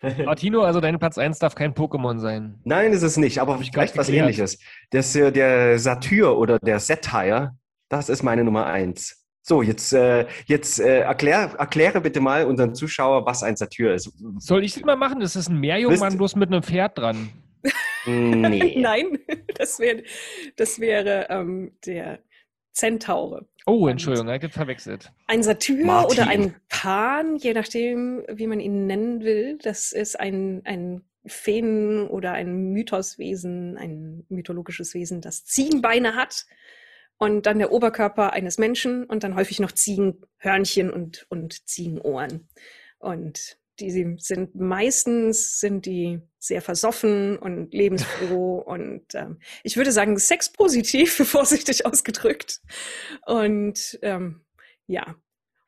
Aber Tino, also dein Platz 1 darf kein Pokémon sein. Nein, ist es nicht, aber vielleicht was geklärt. ähnliches. Das, der Satyr oder der Satire, das ist meine Nummer eins. So, jetzt, äh, jetzt äh, erklär, erkläre bitte mal unseren Zuschauer, was ein Satyr ist. Soll ich das mal machen? Das ist ein Meerjungmann bloß mit einem Pferd dran. Nee. Nein, das wäre das wäre ähm, der Zentaure. Oh, Entschuldigung, ich habe verwechselt. Ein Satyr Martin. oder ein Pan, je nachdem, wie man ihn nennen will. Das ist ein, ein Feen- oder ein Mythoswesen, ein mythologisches Wesen, das Ziegenbeine hat und dann der Oberkörper eines Menschen und dann häufig noch Ziegenhörnchen und, und Ziegenohren. Und die sind meistens sind die sehr versoffen und lebensfroh und ähm, ich würde sagen sexpositiv, vorsichtig ausgedrückt. Und ähm, ja,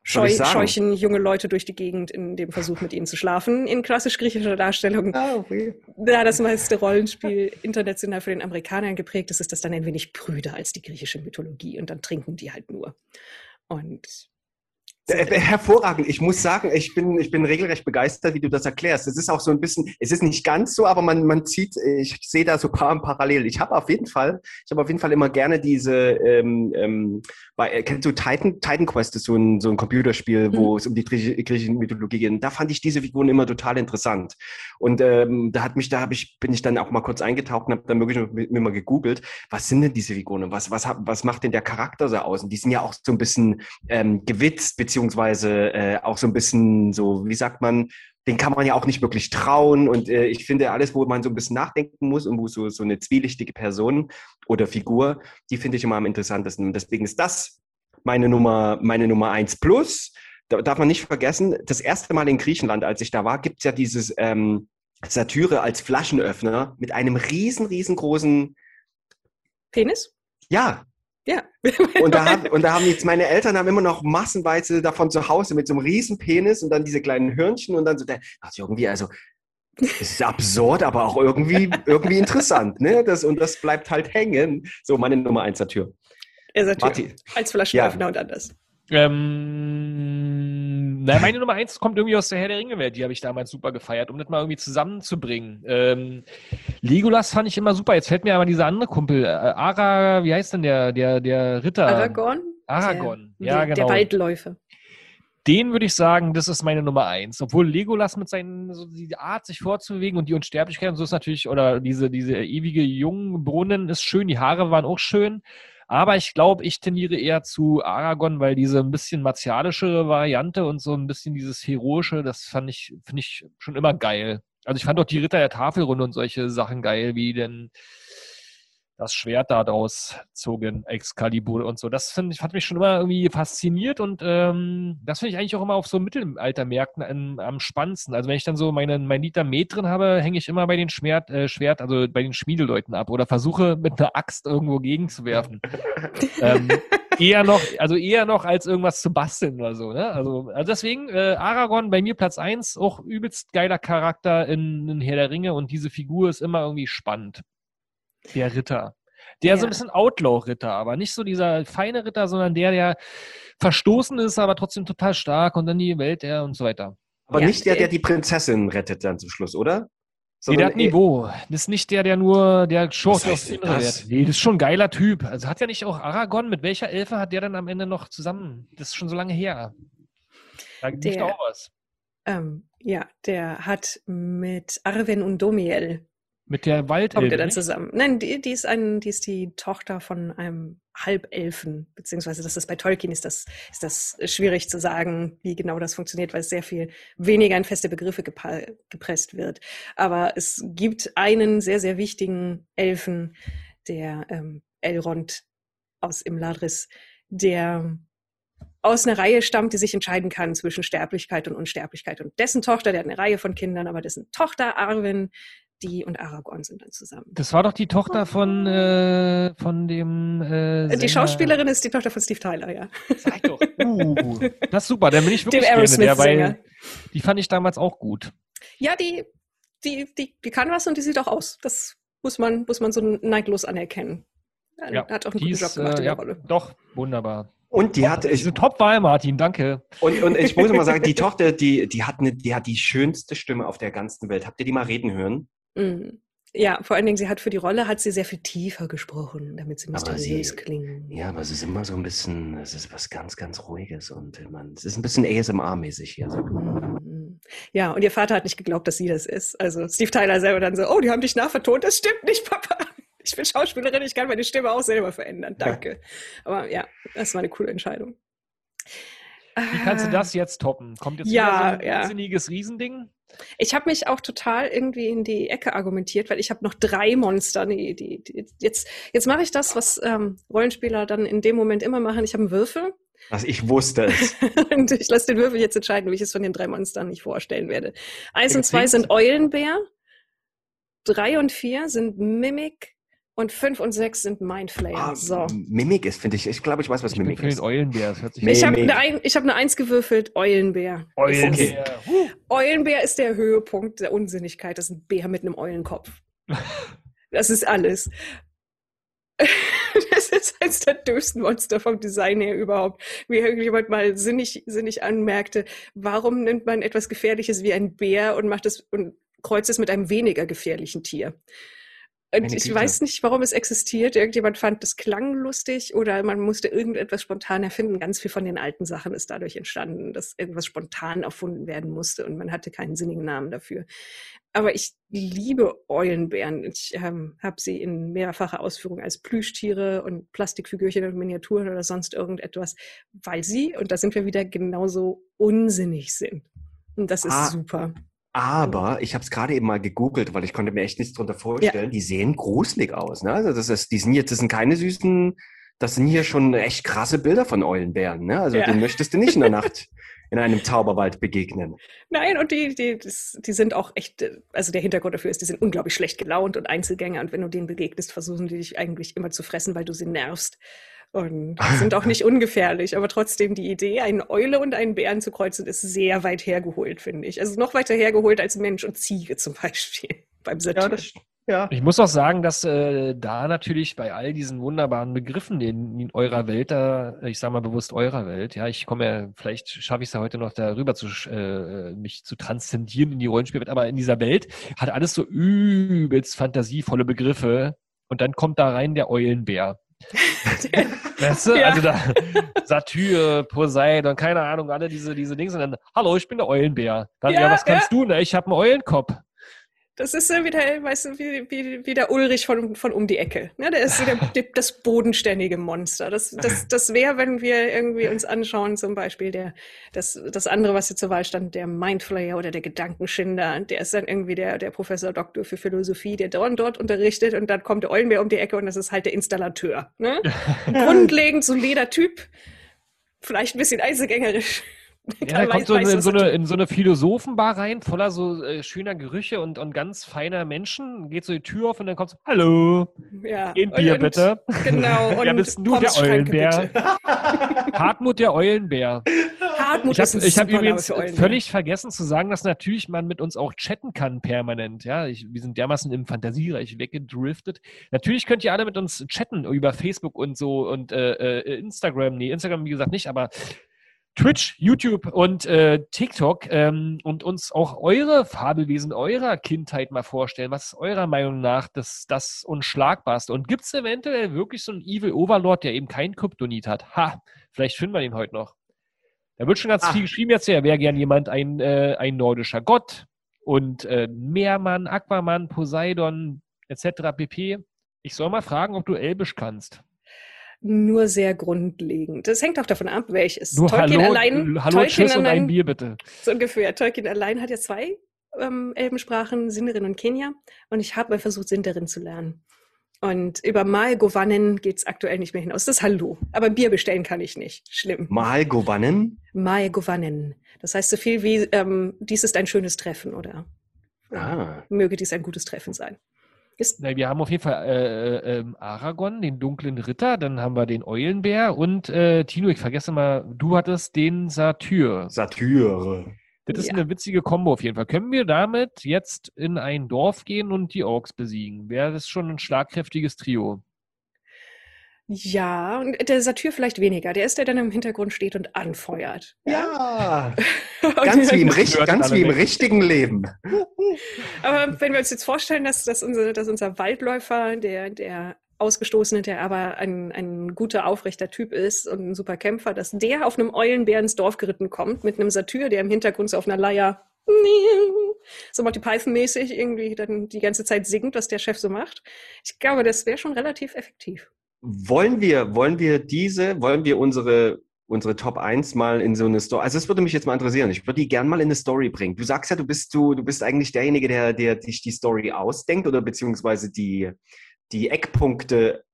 scheu, scheuchen junge Leute durch die Gegend in dem Versuch, mit ihnen zu schlafen. In klassisch griechischer Darstellung, Ah, okay. da das meiste Rollenspiel international für den Amerikanern geprägt ist, ist das dann ein wenig prüder als die griechische Mythologie und dann trinken die halt nur. Und Hervorragend. Ich muss sagen, ich bin, ich bin regelrecht begeistert, wie du das erklärst. Es ist auch so ein bisschen, es ist nicht ganz so, aber man, man zieht, ich sehe da so ein paar parallel. Ich habe auf jeden Fall, ich habe auf jeden Fall immer gerne diese, ähm, ähm, bei, äh, kennst du Titan, Titan Quest ist so ein, so ein Computerspiel, wo es um die griechische, Mythologie geht. Da fand ich diese Figuren immer total interessant. Und ähm, da hat mich, da habe ich, bin ich dann auch mal kurz eingetaucht und habe dann wirklich mit mir mal gegoogelt, was sind denn diese Figuren und was, was, was macht denn der Charakter so aus? Und die sind ja auch so ein bisschen ähm, gewitzt, beziehungsweise äh, auch so ein bisschen so, wie sagt man, den kann man ja auch nicht wirklich trauen. Und äh, ich finde, alles, wo man so ein bisschen nachdenken muss und wo so, so eine zwielichtige Person oder Figur, die finde ich immer am interessantesten. Und deswegen ist das meine Nummer, meine Nummer eins plus. Da darf man nicht vergessen, das erste Mal in Griechenland, als ich da war, gibt's ja dieses ähm, Satyre als Flaschenöffner mit einem riesen, riesengroßen, Penis? ja, Ja. und da, haben, und da haben jetzt meine Eltern haben immer noch massenweise davon zu Hause mit so einem riesen Penis und dann diese kleinen Hörnchen und dann so, der, also irgendwie, also, es ist absurd, aber auch irgendwie, irgendwie interessant, ne? Das, und das bleibt halt hängen. So, meine Nummer eins Tür. Er sagt Martin. als Flaschenöffner und anders. Ähm, na, meine Nummer eins kommt irgendwie aus der Herr der Ringe-Welt. Die habe ich damals super gefeiert, um das mal irgendwie zusammenzubringen. Ähm, Legolas fand ich immer super. Jetzt fällt mir aber dieser andere Kumpel, äh, Ara, wie heißt denn der, der, der Ritter? Aragorn? Aragorn, Der, ja, der, genau. Der Waldläufer. Den würde ich sagen, das ist meine Nummer eins. Obwohl Legolas mit seinen, so die Art, sich vorzubewegen und die Unsterblichkeit und so ist natürlich, oder diese, diese ewige Jungbrunnen ist schön, die Haare waren auch schön. Aber ich glaube, ich tendiere eher zu Aragorn, weil diese ein bisschen martialischere Variante und so ein bisschen dieses Heroische, das fand ich, finde ich schon immer geil. Also ich fand auch die Ritter der Tafelrunde und solche Sachen geil, wie denn das Schwert da draus zogen, Excalibur und so. Das finde ich, hat mich schon immer irgendwie fasziniert und ähm, das finde ich eigentlich auch immer auf so Mittelaltermärkten am, am spannendsten. Also wenn ich dann so meine, mein Liter Met drin habe, hänge ich immer bei den Schwert, äh, Schwert, also bei den Schmiedeleuten ab oder versuche mit einer Axt irgendwo gegenzuwerfen. ähm, eher noch, also eher noch als irgendwas zu basteln oder so. Ne? Also, also deswegen äh, Aragorn bei mir Platz eins auch übelst geiler Charakter in, in Herr der Ringe und diese Figur ist immer irgendwie spannend. Der Ritter. Der so Ja. ein bisschen Outlaw-Ritter, aber nicht so dieser feine Ritter, sondern der, der verstoßen ist, aber trotzdem total stark und dann die Welt er und so weiter. Aber Ja, nicht der, der- der die Prinzessin rettet dann zum Schluss, oder? Nee, der hat Niveau. Das ist nicht der, der nur der Schurke heißt aufs denn Innere das? wert. Nee, das ist schon ein geiler Typ. Also hat ja nicht auch Aragorn, mit welcher Elfe hat der dann am Ende noch zusammen? Das ist schon so lange her. Da gibt Der- auch was. Ähm, ja, der hat mit Arwen und Domiel Mit der kommt er Waldelfe. dann zusammen. Nein, die, die ist ein, die ist die Tochter von einem Halbelfen, beziehungsweise das ist bei Tolkien ist das, ist das schwierig zu sagen, wie genau das funktioniert, weil es sehr viel weniger in feste Begriffe gepresst wird. Aber es gibt einen sehr, sehr wichtigen Elfen, der ähm, Elrond aus Imladris, der aus einer Reihe stammt, die sich entscheiden kann zwischen Sterblichkeit und Unsterblichkeit. Und dessen Tochter, der hat eine Reihe von Kindern, aber dessen Tochter Arwen, die und Aragorn sind dann zusammen. Das war doch die Tochter von, äh, von dem. Äh, Die Sänger- Schauspielerin ist die Tochter von Steve Tyler, ja. Sag doch. Uh, das ist super. Dann bin ich wirklich Dem gerne der, weil die fand ich damals auch gut. Ja, die, die, die, die kann was und die sieht auch aus. Das muss man, muss man so neidlos anerkennen. Ja, hat auch einen Die guten Job ist, gemacht äh, in der ja, Rolle. doch, wunderbar. Und die hat, ich, eine Top-Wahl, Martin, danke. und, und ich muss mal sagen, die Tochter, die, die hat eine, die hat die schönste Stimme auf der ganzen Welt. Habt ihr die mal reden hören? Mhm. Ja, vor allen Dingen, sie hat für die Rolle hat sie sehr viel tiefer gesprochen, damit sie mysteriös sie- klingen. Ja, aber es ist immer so ein bisschen, es ist was ganz, ganz Ruhiges und man, es ist ein bisschen ASMR-mäßig hier. So. Mhm. Ja, und ihr Vater hat nicht geglaubt, dass sie das ist. Also Steve Tyler selber dann so, oh, die haben dich nachvertont. Das stimmt nicht, Papa. Ich bin Schauspielerin, ich kann meine Stimme auch selber verändern. Danke. Aber ja, das war eine coole Entscheidung. Wie kannst du das jetzt toppen? Kommt jetzt Ja, wieder so ein ja. wahnsinniges Riesending? Ich habe mich auch total irgendwie in die Ecke argumentiert, weil ich habe noch drei Monster. Die, die, die, jetzt jetzt mache ich das, was ähm, Rollenspieler dann in dem Moment immer machen. Ich habe einen Würfel Also ich wusste es. und ich lasse den Würfel jetzt entscheiden, wie ich es von den drei Monstern nicht vorstellen werde. Eins und zwei sind Eulenbär, drei und vier sind Mimic und fünf und sechs sind Mindflayer. Ah, so. Mimik ist, finde ich. Ich glaube, ich weiß, was Ich Mimik ist. Eulenbär. Das hört sich Ich habe eine, hab eine Eins gewürfelt, Eulenbär. Eulenbär. Huh. Eulenbär ist der Höhepunkt der Unsinnigkeit. Das ist ein Bär mit einem Eulenkopf. Das ist alles. Das ist eines der dürfsten Monster vom Design her überhaupt. Wie irgendjemand mal sinnig, sinnig anmerkte, warum nimmt man etwas Gefährliches wie ein Bär und macht es und kreuzt es mit einem weniger gefährlichen Tier? Und ich weiß nicht, warum es existiert. Irgendjemand fand, das klang lustig oder man musste irgendetwas spontan erfinden. Ganz viel von den alten Sachen ist dadurch entstanden, dass irgendwas spontan erfunden werden musste und man hatte keinen sinnigen Namen dafür. Aber ich liebe Eulenbären. Ich ähm, habe sie in mehrfacher Ausführung als Plüschtiere und Plastikfigürchen und Miniaturen oder sonst irgendetwas, weil sie, und da sind wir wieder, genauso unsinnig sind. Und das ist Ah. super. Aber ich habe es gerade eben mal gegoogelt, weil ich konnte mir echt nichts drunter vorstellen. Die sehen gruselig aus. Ne? Also das ist, die sind jetzt, das sind keine süßen, das sind hier schon echt krasse Bilder von Eulenbären. Ne? Also Ja. den möchtest du nicht in der Nacht in einem Zauberwald begegnen. Nein, und die, die, die sind auch echt, also der Hintergrund dafür ist, die sind unglaublich schlecht gelaunt und Einzelgänger. Und wenn du denen begegnest, versuchen die dich eigentlich immer zu fressen, weil du sie nervst. Und sind auch nicht ungefährlich. Aber trotzdem, die Idee, eine Eule und einen Bären zu kreuzen, ist sehr weit hergeholt, finde ich. Also noch weiter hergeholt als Mensch und Ziege zum Beispiel beim Satyr. ja. Ich muss auch sagen, dass äh, da natürlich bei all diesen wunderbaren Begriffen in, in eurer Welt, da, ich sage mal bewusst eurer Welt, ja, ich komme ja, vielleicht schaffe ich es ja heute noch darüber zu, äh, mich zu transzendieren in die Rollenspielwelt, aber in dieser Welt hat alles so übelst fantasievolle Begriffe und dann kommt da rein der Eulenbär. Weißt du? Ja. Also da Satyr, Poseidon, keine Ahnung, alle diese, diese Dinge und dann, hallo, ich bin der Eulenbär. Dann, ja, Ja, was kannst du? Ne? Ich habe einen Eulenkopf. Das ist ja wieder, weißt du, wie, wie, wie der Ulrich von, von um die Ecke. Ne? Der ist so der, das bodenständige Monster. Das, das, das wäre, wenn wir irgendwie uns anschauen, zum Beispiel der, das, das andere, was hier zur Wahl stand, der Mindflayer oder der Gedankenschinder. Der ist dann irgendwie der, der Professor Doktor für Philosophie, der dort, dort unterrichtet und dann kommt der Eulenbär um die Ecke und das ist halt der Installateur. Ne? Grundlegend solider Typ. Vielleicht ein bisschen einzelgängerisch. Ja, der kommt so in, in, so eine, in so eine Philosophenbar rein, voller so äh, schöner Gerüche und, und ganz feiner Menschen. Geht so die Tür auf und dann kommt so, hallo, ja. ein Bier und, bitte. Genau. Und Ja, bist du der Eulenbär? Hartmut der Eulenbär. Hartmut Ich habe hab übrigens völlig vergessen zu sagen, dass natürlich man mit uns auch chatten kann permanent. Ja, ich, wir sind dermaßen im Fantasiereich weggedriftet. Natürlich könnt ihr alle mit uns chatten über Facebook und so und äh, äh, Instagram. Nee, Instagram wie gesagt nicht, aber Twitch, YouTube und äh, TikTok ähm, und uns auch eure Fabelwesen eurer Kindheit mal vorstellen. Was ist eurer Meinung nach das, das Unschlagbarste? Und gibt es eventuell wirklich so einen Evil Overlord, der eben kein Kryptonit hat? Ha, vielleicht finden wir den heute noch. Da wird schon ganz Ah. viel geschrieben jetzt, er wäre gern jemand, ein, äh, ein nordischer Gott und äh, Meermann, Aquaman, Poseidon etc. pp. Ich soll mal fragen, ob du Elbisch kannst. Nur sehr grundlegend. Das hängt auch davon ab, welches. Nur Tolkien Hallo, allein, Hallo Tolkien Tschüss und ein allein, Bier bitte. so ungefähr. Tolkien allein hat ja zwei ähm, Elbensprachen, Sindarin und Kenia. Und ich habe mal versucht, Sindarin zu lernen. Und über Mal Govannen geht's aktuell nicht mehr hinaus. Das ist Hallo. Aber Bier bestellen kann ich nicht. Schlimm. Mal gewannen. Mal Govannen. Das heißt so viel wie, ähm, dies ist ein schönes Treffen oder Ah. möge dies ein gutes Treffen sein. Ist, Na, wir haben auf jeden Fall äh, äh, ähm, Aragorn, den dunklen Ritter, dann haben wir den Eulenbär und äh, Tino, ich vergesse mal, du hattest den Satyr. Satyre. Das ist Ja. eine witzige Kombo auf jeden Fall. Können wir damit jetzt in ein Dorf gehen und die Orks besiegen? Wäre das schon ein schlagkräftiges Trio? Ja, und der Satyr vielleicht weniger. Der ist der, der dann im Hintergrund steht und anfeuert. Ja. Und Ganz wie im, ganz wie im richtigen Leben. Aber wenn wir uns jetzt vorstellen, dass, dass, unser, dass unser Waldläufer, der, der Ausgestoßene, der aber ein, ein guter, aufrechter Typ ist und ein super Kämpfer, dass der auf einem Eulenbär ins Dorf geritten kommt mit einem Satyr, der im Hintergrund so auf einer Leier so Monty Python-mäßig irgendwie dann die ganze Zeit singt, was der Chef so macht. Ich glaube, das wäre schon relativ effektiv. Wollen wir, wollen wir diese, wollen wir unsere, unsere Top 1 mal in so eine Story, also das würde mich jetzt mal interessieren. Ich würde die gern mal in eine Story bringen. Du sagst ja, du bist du, du bist eigentlich derjenige, der, der sich die Story ausdenkt oder beziehungsweise die, die Eckpunkte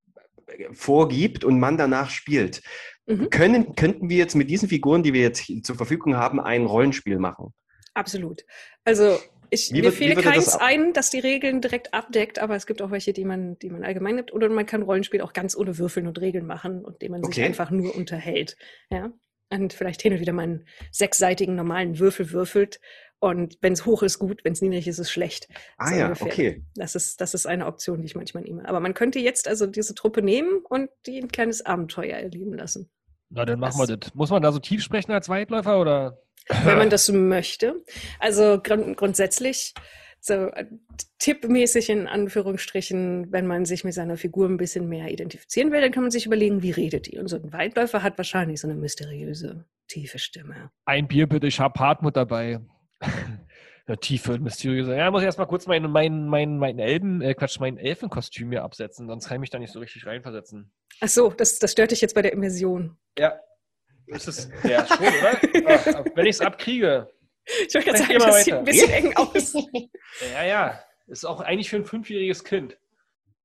vorgibt und man danach spielt. Mhm. Können, könnten wir jetzt mit diesen Figuren, die wir jetzt zur Verfügung haben, ein Rollenspiel machen? Absolut. Also ich, Wie mir das keins ab- ein, das die Regeln direkt abdeckt, aber es gibt auch welche, die man, die man allgemein nimmt. Oder man kann Rollenspiel auch ganz ohne Würfeln und Regeln machen und dem man sich Okay. einfach nur unterhält. Ja. Und vielleicht hin und wieder mal einen sechsseitigen normalen Würfel würfelt. Und wenn es hoch ist, gut, wenn es niedrig ist, ist schlecht. Ah So ja, ungefähr. okay. Das ist, das ist eine Option, die ich manchmal nehme. Aber man könnte jetzt also diese Truppe nehmen und die ein kleines Abenteuer erleben lassen. Na, dann machen wir das. Muss man da so tief sprechen als Weitläufer oder? wenn man das so möchte. Also grund grundsätzlich so äh, tippmäßig in Anführungsstrichen, wenn man sich mit seiner Figur ein bisschen mehr identifizieren will, dann kann man sich überlegen, wie redet die. Und so ein Weitläufer hat wahrscheinlich so eine mysteriöse, tiefe Stimme. Ein Bier bitte, ich hab Hartmut dabei. Eine tiefe, mysteriöse. Ja, muss ich erstmal kurz mein, mein, mein, mein Elben, äh, Quatsch, mein Elfenkostüm hier absetzen, sonst kann ich mich da nicht so richtig reinversetzen. Ach so, das, das stört dich jetzt bei der Immersion. Ja. Das ist ja schon, oder? Wenn ich es abkriege. Ich wollte gerade sagen, das sieht ein bisschen eng aus. Ja, ja. Ist auch eigentlich für ein fünfjähriges Kind.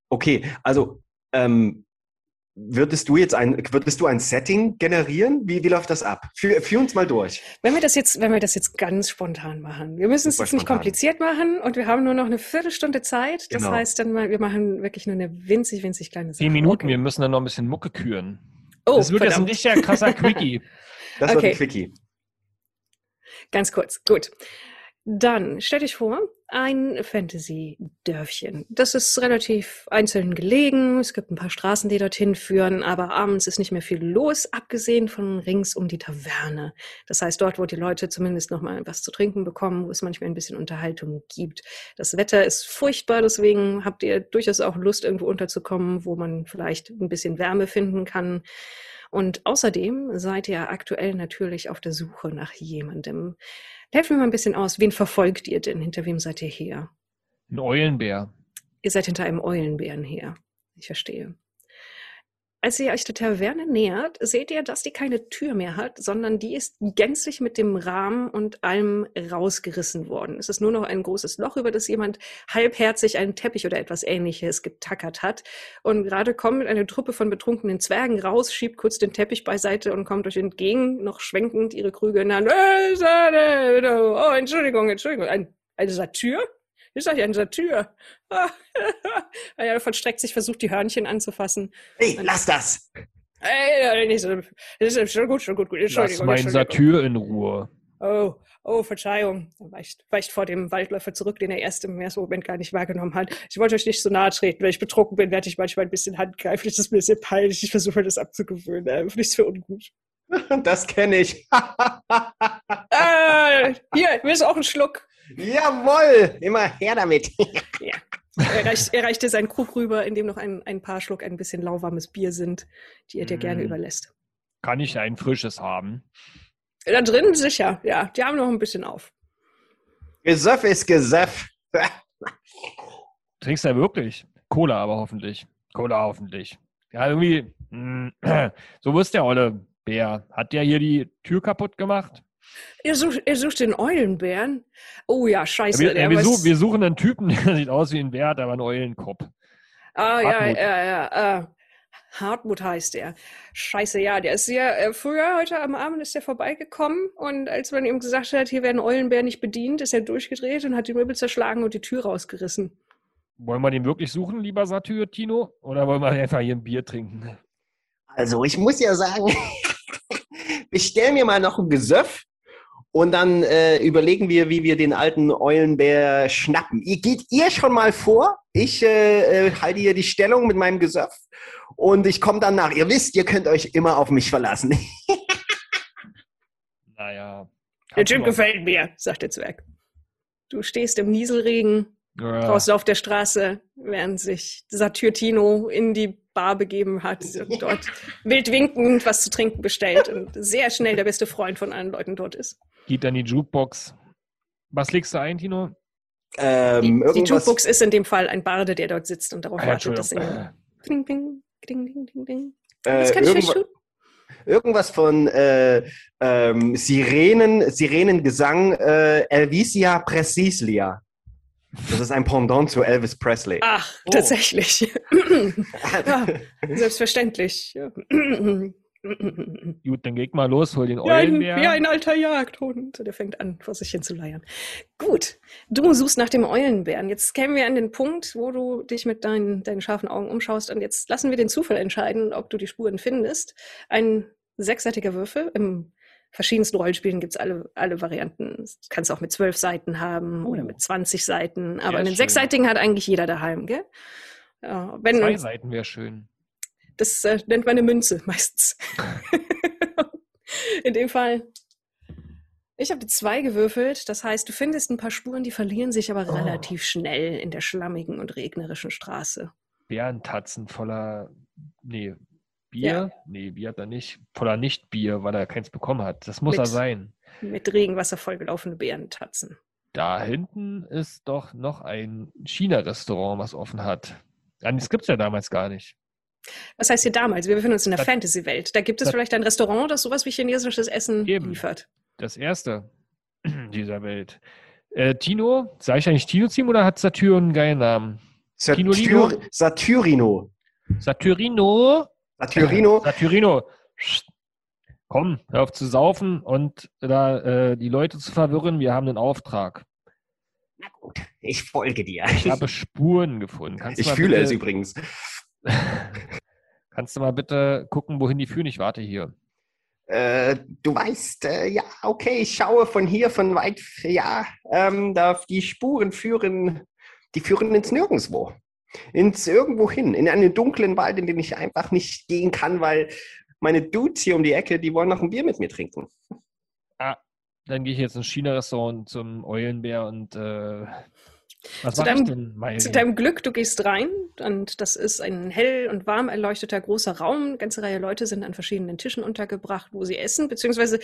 Okay, also ähm, würdest du jetzt ein, würdest du ein Setting generieren? Wie, wie läuft das ab? Führ, führ uns mal durch. Wenn wir das jetzt, wenn wir das jetzt ganz spontan machen, wir müssen es jetzt nicht kompliziert machen und wir haben nur noch eine Viertelstunde Zeit. Das Genau. heißt dann mal, wir machen wirklich nur eine winzig, winzig kleine Sache. Zehn Minuten, Okay. wir müssen dann noch ein bisschen Mucke küren. Oh, das wird jetzt ein verdammt. richtiger krasser Quickie. Das wird Okay. ein Quickie. Ganz kurz, gut. Dann stell dich vor, ein Fantasy-Dörfchen. Das ist relativ einzeln gelegen. Es gibt ein paar Straßen, die dorthin führen, aber abends ist nicht mehr viel los, abgesehen von rings um die Taverne. Das heißt, dort, wo die Leute zumindest noch mal was zu trinken bekommen, wo es manchmal ein bisschen Unterhaltung gibt. Das Wetter ist furchtbar, deswegen habt ihr durchaus auch Lust, irgendwo unterzukommen, wo man vielleicht ein bisschen Wärme finden kann. Und außerdem seid ihr aktuell natürlich auf der Suche nach jemandem. Helft mir mal ein bisschen aus. Wen verfolgt ihr denn? Hinter wem seid ihr her? Ein Eulenbär. Ihr seid hinter einem Eulenbären her. Ich verstehe. Als ihr euch der Taverne nähert, seht ihr, dass die keine Tür mehr hat, sondern die ist gänzlich mit dem Rahmen und allem rausgerissen worden. Es ist nur noch ein großes Loch, über das jemand halbherzig einen Teppich oder etwas ähnliches getackert hat. Und gerade kommt eine Truppe von betrunkenen Zwergen raus, schiebt kurz den Teppich beiseite und kommt euch entgegen, noch schwenkend ihre Krüge in der Hand. "Äh, Sade, Oh, Entschuldigung, Entschuldigung. Ein, eine Satyr? Ich sag ja, eine Satyr. ja, davon streckt sich, versucht die Hörnchen anzufassen. Hey, lass das! Ey, nicht so, das ist schon gut, schon gut, gut. Lass Entschuldigung, mein Entschuldigung. Satyr in Ruhe. Oh, oh, Verzeihung. Er weicht, weicht vor dem Waldläufer zurück, den er erst im ersten Moment gar nicht wahrgenommen hat. Ich wollte euch nicht so nahe treten. Wenn ich betrunken bin, werde ich manchmal ein bisschen handgreiflich. Das ist mir ein bisschen peinlich. Ich versuche das abzugewöhnen. Äh, nichts für ungut. Das kenne ich. Äh, hier, mir ist auch ein Schluck. Jawohl! Immer her damit. Er, reicht, er reichte seinen Krug rüber, in dem noch ein, ein paar Schluck ein bisschen lauwarmes Bier sind, die er dir gerne Mm. überlässt. Kann ich ein frisches haben? Da drin sicher, ja. Die haben noch ein bisschen auf. Gesöff ist Gesöff. Trinkst du ja wirklich? Cola aber hoffentlich. Cola hoffentlich. Ja, irgendwie. mm, So ist der olle Bär. Hat der hier die Tür kaputt gemacht? Ihr sucht, ihr sucht den Eulenbären? Oh ja, Ja, scheiße. wir, der ja, wir, weiß- such, wir suchen einen Typen, der sieht aus wie ein Bär, hat aber einen Eulenkopf. Ah, ja, Hartmut. ja, ja. Äh, Hartmut heißt er. Scheiße, ja, der ist ja äh, früher, heute am Abend ist er vorbeigekommen und als man ihm gesagt hat, hier werden Eulenbären nicht bedient, ist er durchgedreht und hat die Möbel zerschlagen und die Tür rausgerissen. Wollen wir den wirklich suchen, lieber Satyr, Tino? Oder wollen wir einfach hier ein Bier trinken? Also, ich muss ja sagen, bestell mir mal noch ein Gesöff und dann äh, überlegen wir, wie wir den alten Eulenbär schnappen. Ihr geht ihr schon mal vor? Ich äh, äh, halte hier die Stellung mit meinem Gesöff und ich komme dann nach. Ihr wisst, ihr könnt euch immer auf mich verlassen. Naja. Der mal- gefällt mir, sagt der Zwerg. Du stehst im Nieselregen, Ja. draußen auf der Straße, während sich Satyr Tino in die Bar begeben hat und dort wild winkend was zu trinken bestellt und sehr schnell der beste Freund von allen Leuten dort ist. Geht dann die Jukebox. Was legst du ein, Tino? Ähm, Die, die Jukebox ist in dem Fall ein Barde, der dort sitzt und darauf Ah, wartet, dass er. Ding, ding, ding, ding, ding, ding. äh, Was kann ich tun? irgendwas von äh, ähm, Sirenen, Sirenengesang äh, Elvisia Precislia. Das ist ein Pendant zu Elvis Presley. Ach, Oh. tatsächlich. ja, selbstverständlich. Ja. Gut, dann geht mal los, hol den Wie ein, Eulenbär. wie ein alter Jagdhund. Der fängt an, vor sich hin zu leiern. Gut, du suchst nach dem Eulenbären. Jetzt kämen wir an den Punkt, wo du dich mit deinen, deinen scharfen Augen umschaust. Und jetzt lassen wir den Zufall entscheiden, ob du die Spuren findest. Ein sechsseitiger Würfel. Im verschiedensten Rollenspielen gibt es alle, alle Varianten. Kannst du auch mit zwölf Seiten haben oder Oh. mit 20 Seiten. Aber Sehr einen schön. sechsseitigen hat eigentlich jeder daheim, gell? Ja, wenn, Zwei Seiten wäre schön. das äh, nennt man eine Münze meistens. In dem Fall. Ich habe die zwei gewürfelt. Das heißt, du findest ein paar Spuren, die verlieren sich aber Oh. relativ schnell in der schlammigen und regnerischen Straße. Bärentatzen voller, nee, Bier? Ja. Nee, Bier hat er nicht. Voller Nicht-Bier, weil er keins bekommen hat. Das muss Mit- er sein. Mit Regenwasser vollgelaufene Bärentatzen. Da hinten ist doch noch ein China-Restaurant, was offen hat. Das gibt es ja damals gar nicht. Was heißt hier damals? Wir befinden uns in der Fantasy-Welt. Da gibt es das- vielleicht ein Restaurant, das sowas wie chinesisches Essen Eben. liefert. Das erste dieser Welt. Äh, Tino, sag ich eigentlich Tino-Team oder hat Satyr einen geilen Namen? Satyr, Satyrino. Satyrino? Satyrino. Satyrino. Komm, hör auf zu saufen und da äh, die Leute zu verwirren. Wir haben einen Auftrag. Na gut, ich folge dir. Ich habe Spuren gefunden. Kannst Ich fühle bitte, es übrigens. Kannst du mal bitte gucken, wohin die führen? Ich warte hier. Äh, du weißt, äh, ja, okay, ich schaue von hier, von weit, ja, ähm, da die Spuren führen, die führen ins Nirgendwo. Ins Irgendwo hin, in einen dunklen Wald, in den ich einfach nicht gehen kann, weil meine Dudes hier um die Ecke, die wollen noch ein Bier mit mir trinken. Dann gehe ich jetzt ins China-Restaurant zum Eulenbär und äh, was Zu mache ich deinem- denn? Mein, Zu deinem Glück, du gehst rein und das ist ein hell und warm erleuchteter großer Raum. Eine ganze Reihe Leute sind an verschiedenen Tischen untergebracht, wo sie essen, beziehungsweise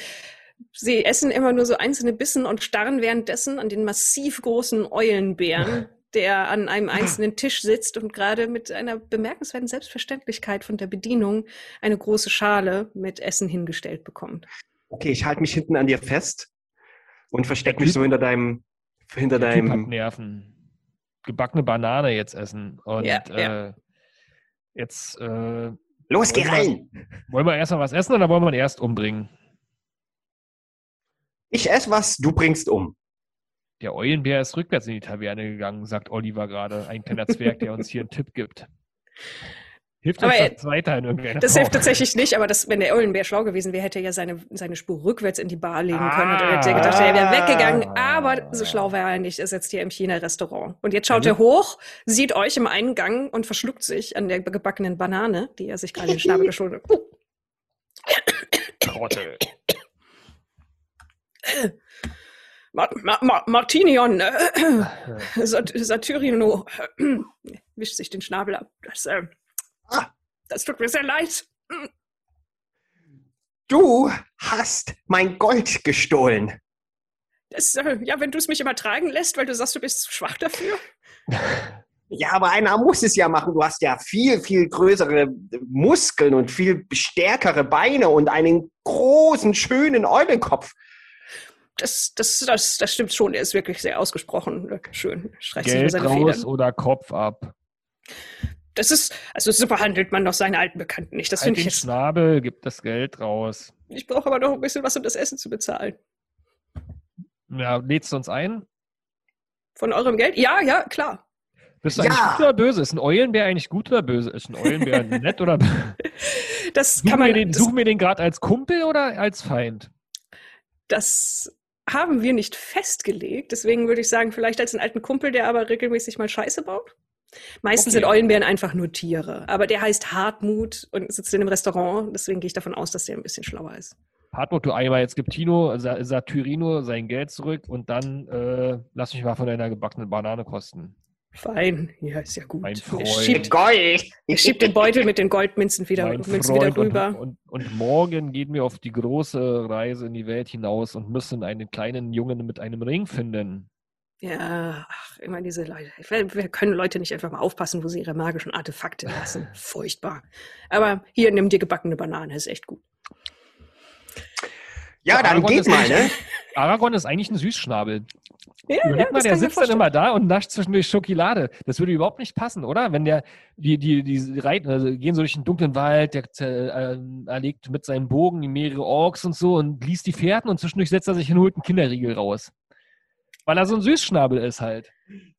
sie essen immer nur so einzelne Bissen und starren währenddessen an den massiv großen Eulenbären, der an einem einzelnen Tisch sitzt und gerade mit einer bemerkenswerten Selbstverständlichkeit von der Bedienung eine große Schale mit Essen hingestellt bekommt. Okay, ich halte mich hinten an dir fest und verstecke mich so hinter deinem, hinter der Typ hat deinem, Nerven. Gebackene Banane jetzt essen. Und Ja, äh, ja. los, jetzt äh, geh Wollen wir- rein! wollen wir erst mal was essen oder wollen wir ihn erst umbringen? Ich esse was, du bringst um. Der Eulenbär ist rückwärts in die Taverne gegangen, sagt Oliver gerade. Ein kleiner Zwerg, der uns hier einen Tipp gibt. Hilft uns Aber er- das weiter in irgendeiner Das Form? hilft tatsächlich nicht, aber das, wenn der Eulenbär schlau gewesen wäre, hätte er ja seine, seine Spur rückwärts in die Bar legen können und dann hätte er gedacht, er wäre weggegangen. Aber so schlau war er nicht. Er sitzt hier im China-Restaurant. Und jetzt schaut Ja, er hoch, sieht euch im Eingang und verschluckt sich an der gebackenen Banane, die er sich gerade in den Schnabel geschoben hat. Trottel. Ma Ma Ma Martinion, äh, Sat Satyrino, äh, wischt sich den Schnabel ab. Das, äh, Ah. das tut mir sehr leid. Du hast mein Gold gestohlen. Das, äh, ja, wenn du es mich immer tragen lässt, weil du sagst, du bist zu schwach dafür. Ja, aber einer muss es ja machen. Du hast ja viel, viel größere Muskeln und viel stärkere Beine und einen großen, schönen Eulenkopf. Das, das, das, das stimmt schon. Er ist wirklich sehr ausgesprochen schön. Streicht sich über Geld seine raus Federn. oder Kopf ab. Das ist, also so behandelt man doch seine alten Bekannten nicht. Das Halt finde ich den jetzt. Schnabel, gib das Geld raus. Ich brauche aber noch ein bisschen was, um das Essen zu bezahlen. Ja, lädst du uns ein? Von eurem Geld? Ja, ja, klar. Bist du Ja. eigentlich gut oder böse? Ist ein Eulenbär eigentlich gut oder böse? Ist ein Eulenbär nett oder böse? Das Suchen kann man. wir den, das, suchen wir den gerade als Kumpel oder als Feind? das haben wir nicht festgelegt. Deswegen würde ich sagen, vielleicht als einen alten Kumpel, der aber regelmäßig mal Scheiße baut. Meistens Okay. sind Eulenbären einfach nur Tiere. Aber der heißt Hartmut und sitzt in einem Restaurant. Deswegen gehe ich davon aus, dass der ein bisschen schlauer ist. Hartmut, du einmal, jetzt gibt Tino, Sa Satyrino sein Geld zurück und dann äh, lass mich mal von deiner gebackenen Banane kosten. Fein, ja, ist ja gut. Mein Freund. schiebt, Gold. er schiebt den Beutel mit den Goldmünzen wieder, mein Münzen wieder Freund, rüber. Und, und, und morgen gehen wir auf die große Reise in die Welt hinaus und müssen einen kleinen Jungen mit einem Ring finden. Ja, ach, immer diese Leute. Wir, wir können Leute nicht einfach mal aufpassen, wo sie ihre magischen Artefakte lassen. Furchtbar. Aber hier, nimm dir gebackene Banane, ist echt gut. Ja, dann Aragorn geht mal, ne? Aragorn ist eigentlich ein Süßschnabel. Ja, Überleg mal, der sitzt dann immer da und nascht zwischendurch Schokolade. Das würde überhaupt nicht passen, oder? Wenn der, die, die, die reiten, also gehen so durch den dunklen Wald, der äh, erlegt mit seinem Bogen mehrere Orks und so und liest die Fährten und zwischendurch setzt er sich hin und holt einen Kinderriegel raus. Weil er so ein Süßschnabel ist halt.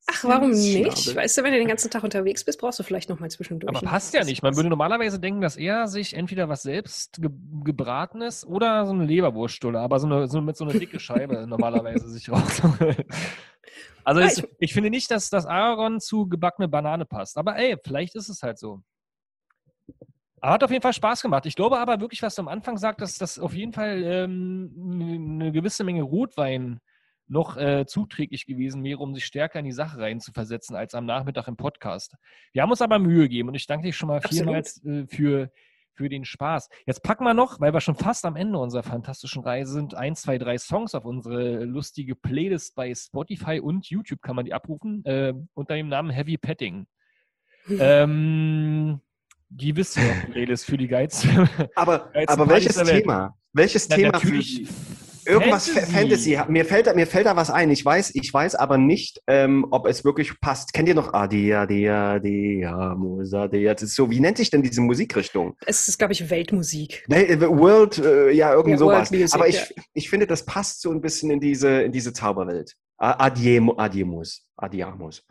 Ach, warum nicht? Weißt du, wenn du den ganzen Tag unterwegs bist, brauchst du vielleicht noch mal zwischendurch. Aber passt ja nicht. Man würde normalerweise denken, dass er sich entweder was selbst ge gebratenes oder so eine Leberwurststulle, aber so, eine, so mit so einer dicke Scheibe normalerweise sich raus. Also es, ich finde nicht, dass das Aragorn zu gebackene Banane passt. Aber ey, vielleicht ist es halt so. Aber hat auf jeden Fall Spaß gemacht. Ich glaube aber wirklich, was du am Anfang sagtest, dass auf jeden Fall ähm, eine gewisse Menge Rotwein noch äh, zuträglich gewesen wäre, um sich stärker in die Sache rein zu versetzen, als am Nachmittag im Podcast. Wir haben uns aber Mühe gegeben und ich danke dir schon mal vielmals äh, für, für den Spaß. Jetzt packen wir noch, weil wir schon fast am Ende unserer fantastischen Reise sind, ein, zwei, drei Songs auf unsere lustige Playlist bei Spotify und YouTube kann man die abrufen, äh, unter dem Namen Heavy Petting. ähm, die noch, die Playlist für die Geiz. Aber, aber welches. Thema? Welches Na, Thema natürlich für irgendwas Fantasy. Fantasy. Mir fällt da, mir fällt da was ein. Ich weiß, ich weiß aber nicht, ähm, ob es wirklich passt. Kennt ihr noch Adia, Adia, Adia, Musa, Adia? Das ist so, wie nennt sich denn diese Musikrichtung? Es ist, glaube ich, Weltmusik. Ne, äh, World, äh, ja, irgend Ja, sowas. Music, aber ja. ich, ich finde, das passt so ein bisschen in diese, in diese Zauberwelt. A- Adiem, Adiemus, Adiamus.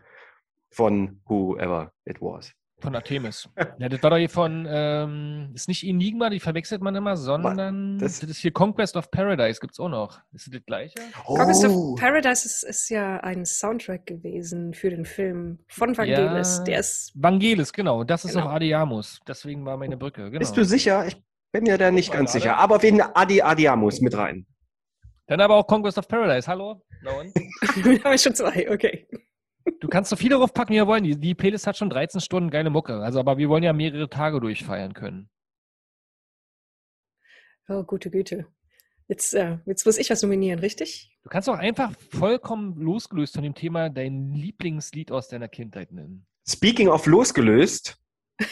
Von whoever it was. Von Artemis. Ja, das war doch hier von, ähm, ist nicht Enigma, die verwechselt man immer, sondern das, das- ist hier Conquest of Paradise, gibt's auch noch. Ist das das gleiche? Conquest Oh. of Paradise ist, ist ja ein Soundtrack gewesen für den Film von Vangelis. Ja. Der ist Vangelis, genau. Das ist Genau. auch Adiamus. Deswegen war meine Brücke. Genau. Bist du sicher? Ich bin mir da nicht ganz gerade. sicher. Aber auf jeden Fall Adi Adiamus mit rein. Dann aber auch Conquest of Paradise. Hallo? Na und? habe ich schon zwei, okay. Du kannst so viele draufpacken, wie wir wollen. Die, die Playlist hat schon 13 Stunden geile Mucke. Also, aber wir wollen ja mehrere Tage durchfeiern können. Oh, gute Güte. Jetzt, äh, jetzt muss ich was nominieren, richtig? Du kannst auch einfach vollkommen losgelöst von dem Thema dein Lieblingslied aus deiner Kindheit nennen. Speaking of losgelöst,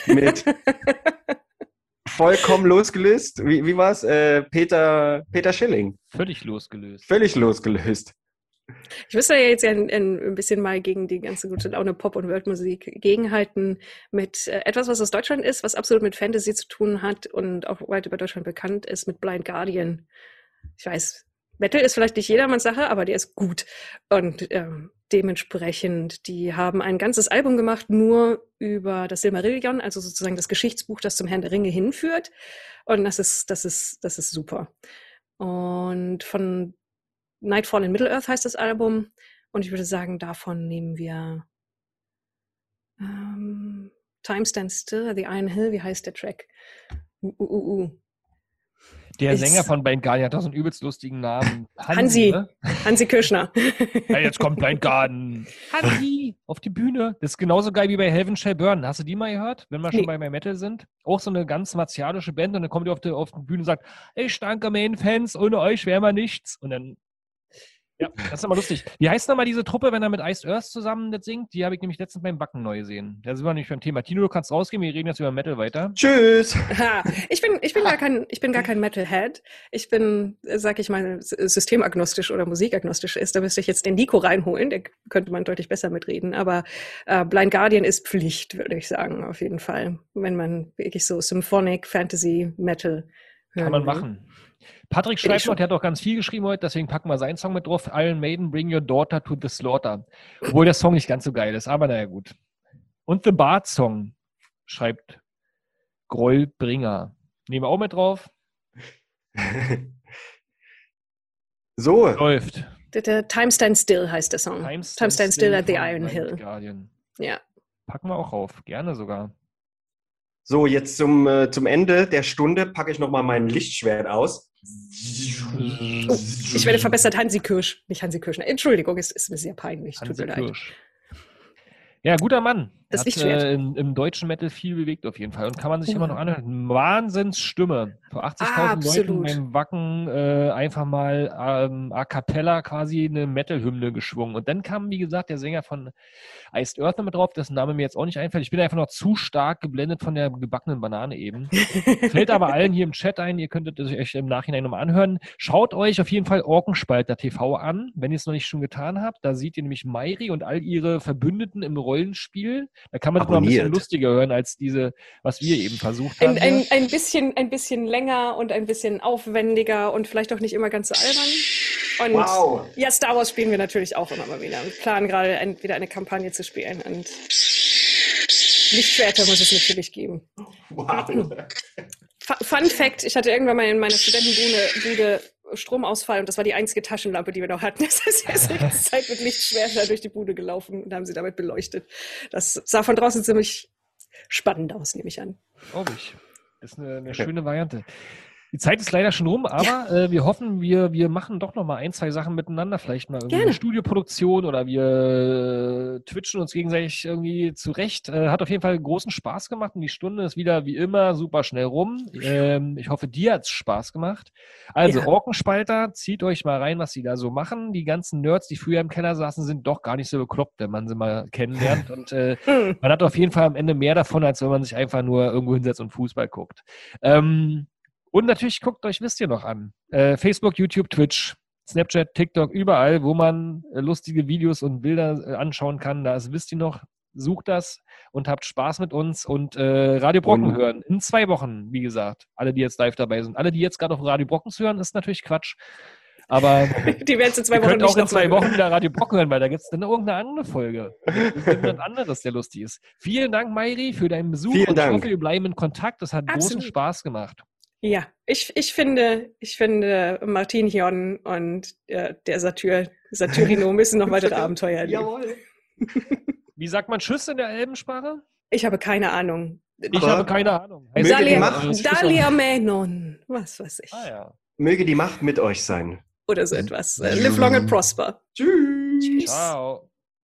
mit vollkommen losgelöst, wie, wie war's? Äh, Peter, Peter Schilling. Völlig losgelöst. Völlig losgelöst. Ich müsste ja jetzt ein ein bisschen mal gegen die ganze gute Laune Pop- und Worldmusik gegenhalten mit äh, etwas, was aus Deutschland ist, was absolut mit Fantasy zu tun hat und auch weit über Deutschland bekannt ist, mit Blind Guardian. Ich weiß, Metal ist vielleicht nicht jedermanns Sache, aber der ist gut. Und ähm, dementsprechend, die haben ein ganzes Album gemacht, nur über das Silmarillion, also sozusagen das Geschichtsbuch, das zum Herrn der Ringe hinführt. Und das ist, das ist, das ist super. Und von Nightfall in Middle-earth heißt das Album. Und ich würde sagen, davon nehmen wir ähm, Time Stands Still, The Iron Hill, wie heißt der Track? Uh, uh, uh, uh. Der Ist- Sänger von Blind Guardian hat doch so einen übelst lustigen Namen. Hansi. Ne? Hansi Kirschner. Hey, jetzt kommt Blind Guardian. Hansi auf die Bühne. Das ist genauso geil wie bei Heaven Shall Burn. Hast du die mal gehört, wenn wir schon Nee. bei My Metal sind? Auch so eine ganz martialische Band und dann kommt die auf die, auf die Bühne und sagt, ich danke meinen Fans, ohne euch wäre wir nichts. Und dann, ja, das ist immer lustig. Wie heißt nochmal diese Truppe, wenn er mit Iced Earth zusammen das singt? Die habe ich nämlich letztens beim Backen neu gesehen. Da sind wir nämlich beim Thema. Tino, du kannst rausgehen, wir reden jetzt über Metal weiter. Tschüss. Ha, ich bin, ich bin gar kein, ich bin gar kein Metalhead. Ich bin, sag ich mal, systemagnostisch oder musikagnostisch ist. Da müsste ich jetzt den Nico reinholen. Der könnte man deutlich besser mitreden. Aber äh, Blind Guardian ist Pflicht, würde ich sagen, auf jeden Fall. Wenn man wirklich so Symphonic, Fantasy, Metal Kann man will. machen. Patrick ich schreibt schon. noch, der hat auch ganz viel geschrieben heute, deswegen packen wir seinen Song mit drauf. Iron Maiden, Bring Your Daughter to the Slaughter. Obwohl der Song nicht ganz so geil ist, aber naja, gut. Und The Bard Song schreibt Grollbringer. Nehmen wir auch mit drauf. So, Läuft. Time Stand Still heißt der Song. Time Time Stand Still at the Iron Hill. Guardian. Ja. Packen wir auch auf. Gerne sogar. So jetzt zum, äh, zum Ende der Stunde packe ich nochmal mein Lichtschwert aus. Oh, ich werde verbessert Hansi Kirsch, nicht Hansi Kirschner. Entschuldigung, es ist mir sehr peinlich. Tut Hansi mir leid. Kirsch. Ja, guter Mann. Das Hat, Lichtschwert. äh, im, im deutschen Metal viel bewegt auf jeden Fall und kann man sich Ja. immer noch anhören. Wahnsinnsstimme. Vor 80.000 Leuten beim Wacken äh, einfach mal ähm, a cappella quasi eine Metal-Hymne geschwungen. Und dann kam, wie gesagt, der Sänger von Iced Earth mit drauf, dessen Name mir jetzt auch nicht einfällt. Ich bin einfach noch zu stark geblendet von der gebackenen Banane eben. Fällt aber allen hier im Chat ein, ihr könntet es euch im Nachhinein nochmal anhören. Schaut euch auf jeden Fall Orkenspalter TV an, wenn ihr es noch nicht schon getan habt. Da seht ihr nämlich Mairi und all ihre Verbündeten im Rollenspiel. Da kann man es noch ein bisschen lustiger hören als diese, was wir eben versucht haben. Ein, ein, ein, bisschen, ein bisschen länger und ein bisschen aufwendiger und vielleicht auch nicht immer ganz so albern. Und Wow. ja, Star Wars spielen wir natürlich auch immer mal wieder und planen gerade ein, wieder eine Kampagne zu spielen. Und Lichtschwerter muss es natürlich geben. Wow. Fu- Fun Fact, ich hatte irgendwann mal in meiner Studentenbude Bude Stromausfall und das war die einzige Taschenlampe, die wir noch hatten. Das heißt, wir sind die ganze Zeit mit Lichtschwerter durch die Bude gelaufen und haben sie damit beleuchtet. Das sah von draußen ziemlich spannend aus, nehme ich an. Glaube ich. Ist eine, eine schöne Variante. Die Zeit ist leider schon rum, aber äh, wir hoffen, wir, wir machen doch noch mal ein, zwei Sachen miteinander. Vielleicht mal irgendwie Gerne. eine Studioproduktion oder wir äh, twitchen uns gegenseitig irgendwie zurecht. Äh, hat auf jeden Fall großen Spaß gemacht und die Stunde ist wieder wie immer super schnell rum. Ähm, ich hoffe, dir hat's Spaß gemacht. Also, Ja. Orkenspalter, zieht euch mal rein, was sie da so machen. Die ganzen Nerds, die früher im Keller saßen, sind doch gar nicht so bekloppt, wenn man sie mal kennenlernt. Und äh, Hm. man hat auf jeden Fall am Ende mehr davon, als wenn man sich einfach nur irgendwo hinsetzt und Fußball guckt. Ähm, und natürlich guckt euch, wisst ihr noch an. Äh, Facebook, YouTube, Twitch, Snapchat, TikTok, überall, wo man äh, lustige Videos und Bilder äh, anschauen kann. Da ist, wisst ihr noch, sucht das und habt Spaß mit uns und äh, Radio Brocken Und- hören. In zwei Wochen, wie gesagt. Alle, die jetzt live dabei sind. Alle, die jetzt gerade auf Radio Brocken hören, ist natürlich Quatsch. Aber Die werden es in zwei Wochen auch in zwei Wochen wieder Radio Brocken hören, weil da gibt es dann irgendeine andere Folge. Irgendwas anderes, der lustig ist. Vielen Dank, Mairi, für deinen Besuch. Vielen und ich Dank. hoffe, wir bleiben in Kontakt. Das hat großen Absolut. Spaß gemacht. Ja, ich, ich finde, ich finde, Martin Hion und äh, der Satyr, Satyrino müssen noch weitere Abenteuer erleben. Jawohl. Wie sagt man Tschüss in der Elbensprache? Ich habe keine Ahnung. Ich Aber- habe keine Ahnung. Möge die Dalia, Macht- Dalia Menon, was weiß ich. Ah ja. Möge die Macht mit euch sein. Oder so etwas. Live long and prosper. Tschüss. Tschüss. Ciao.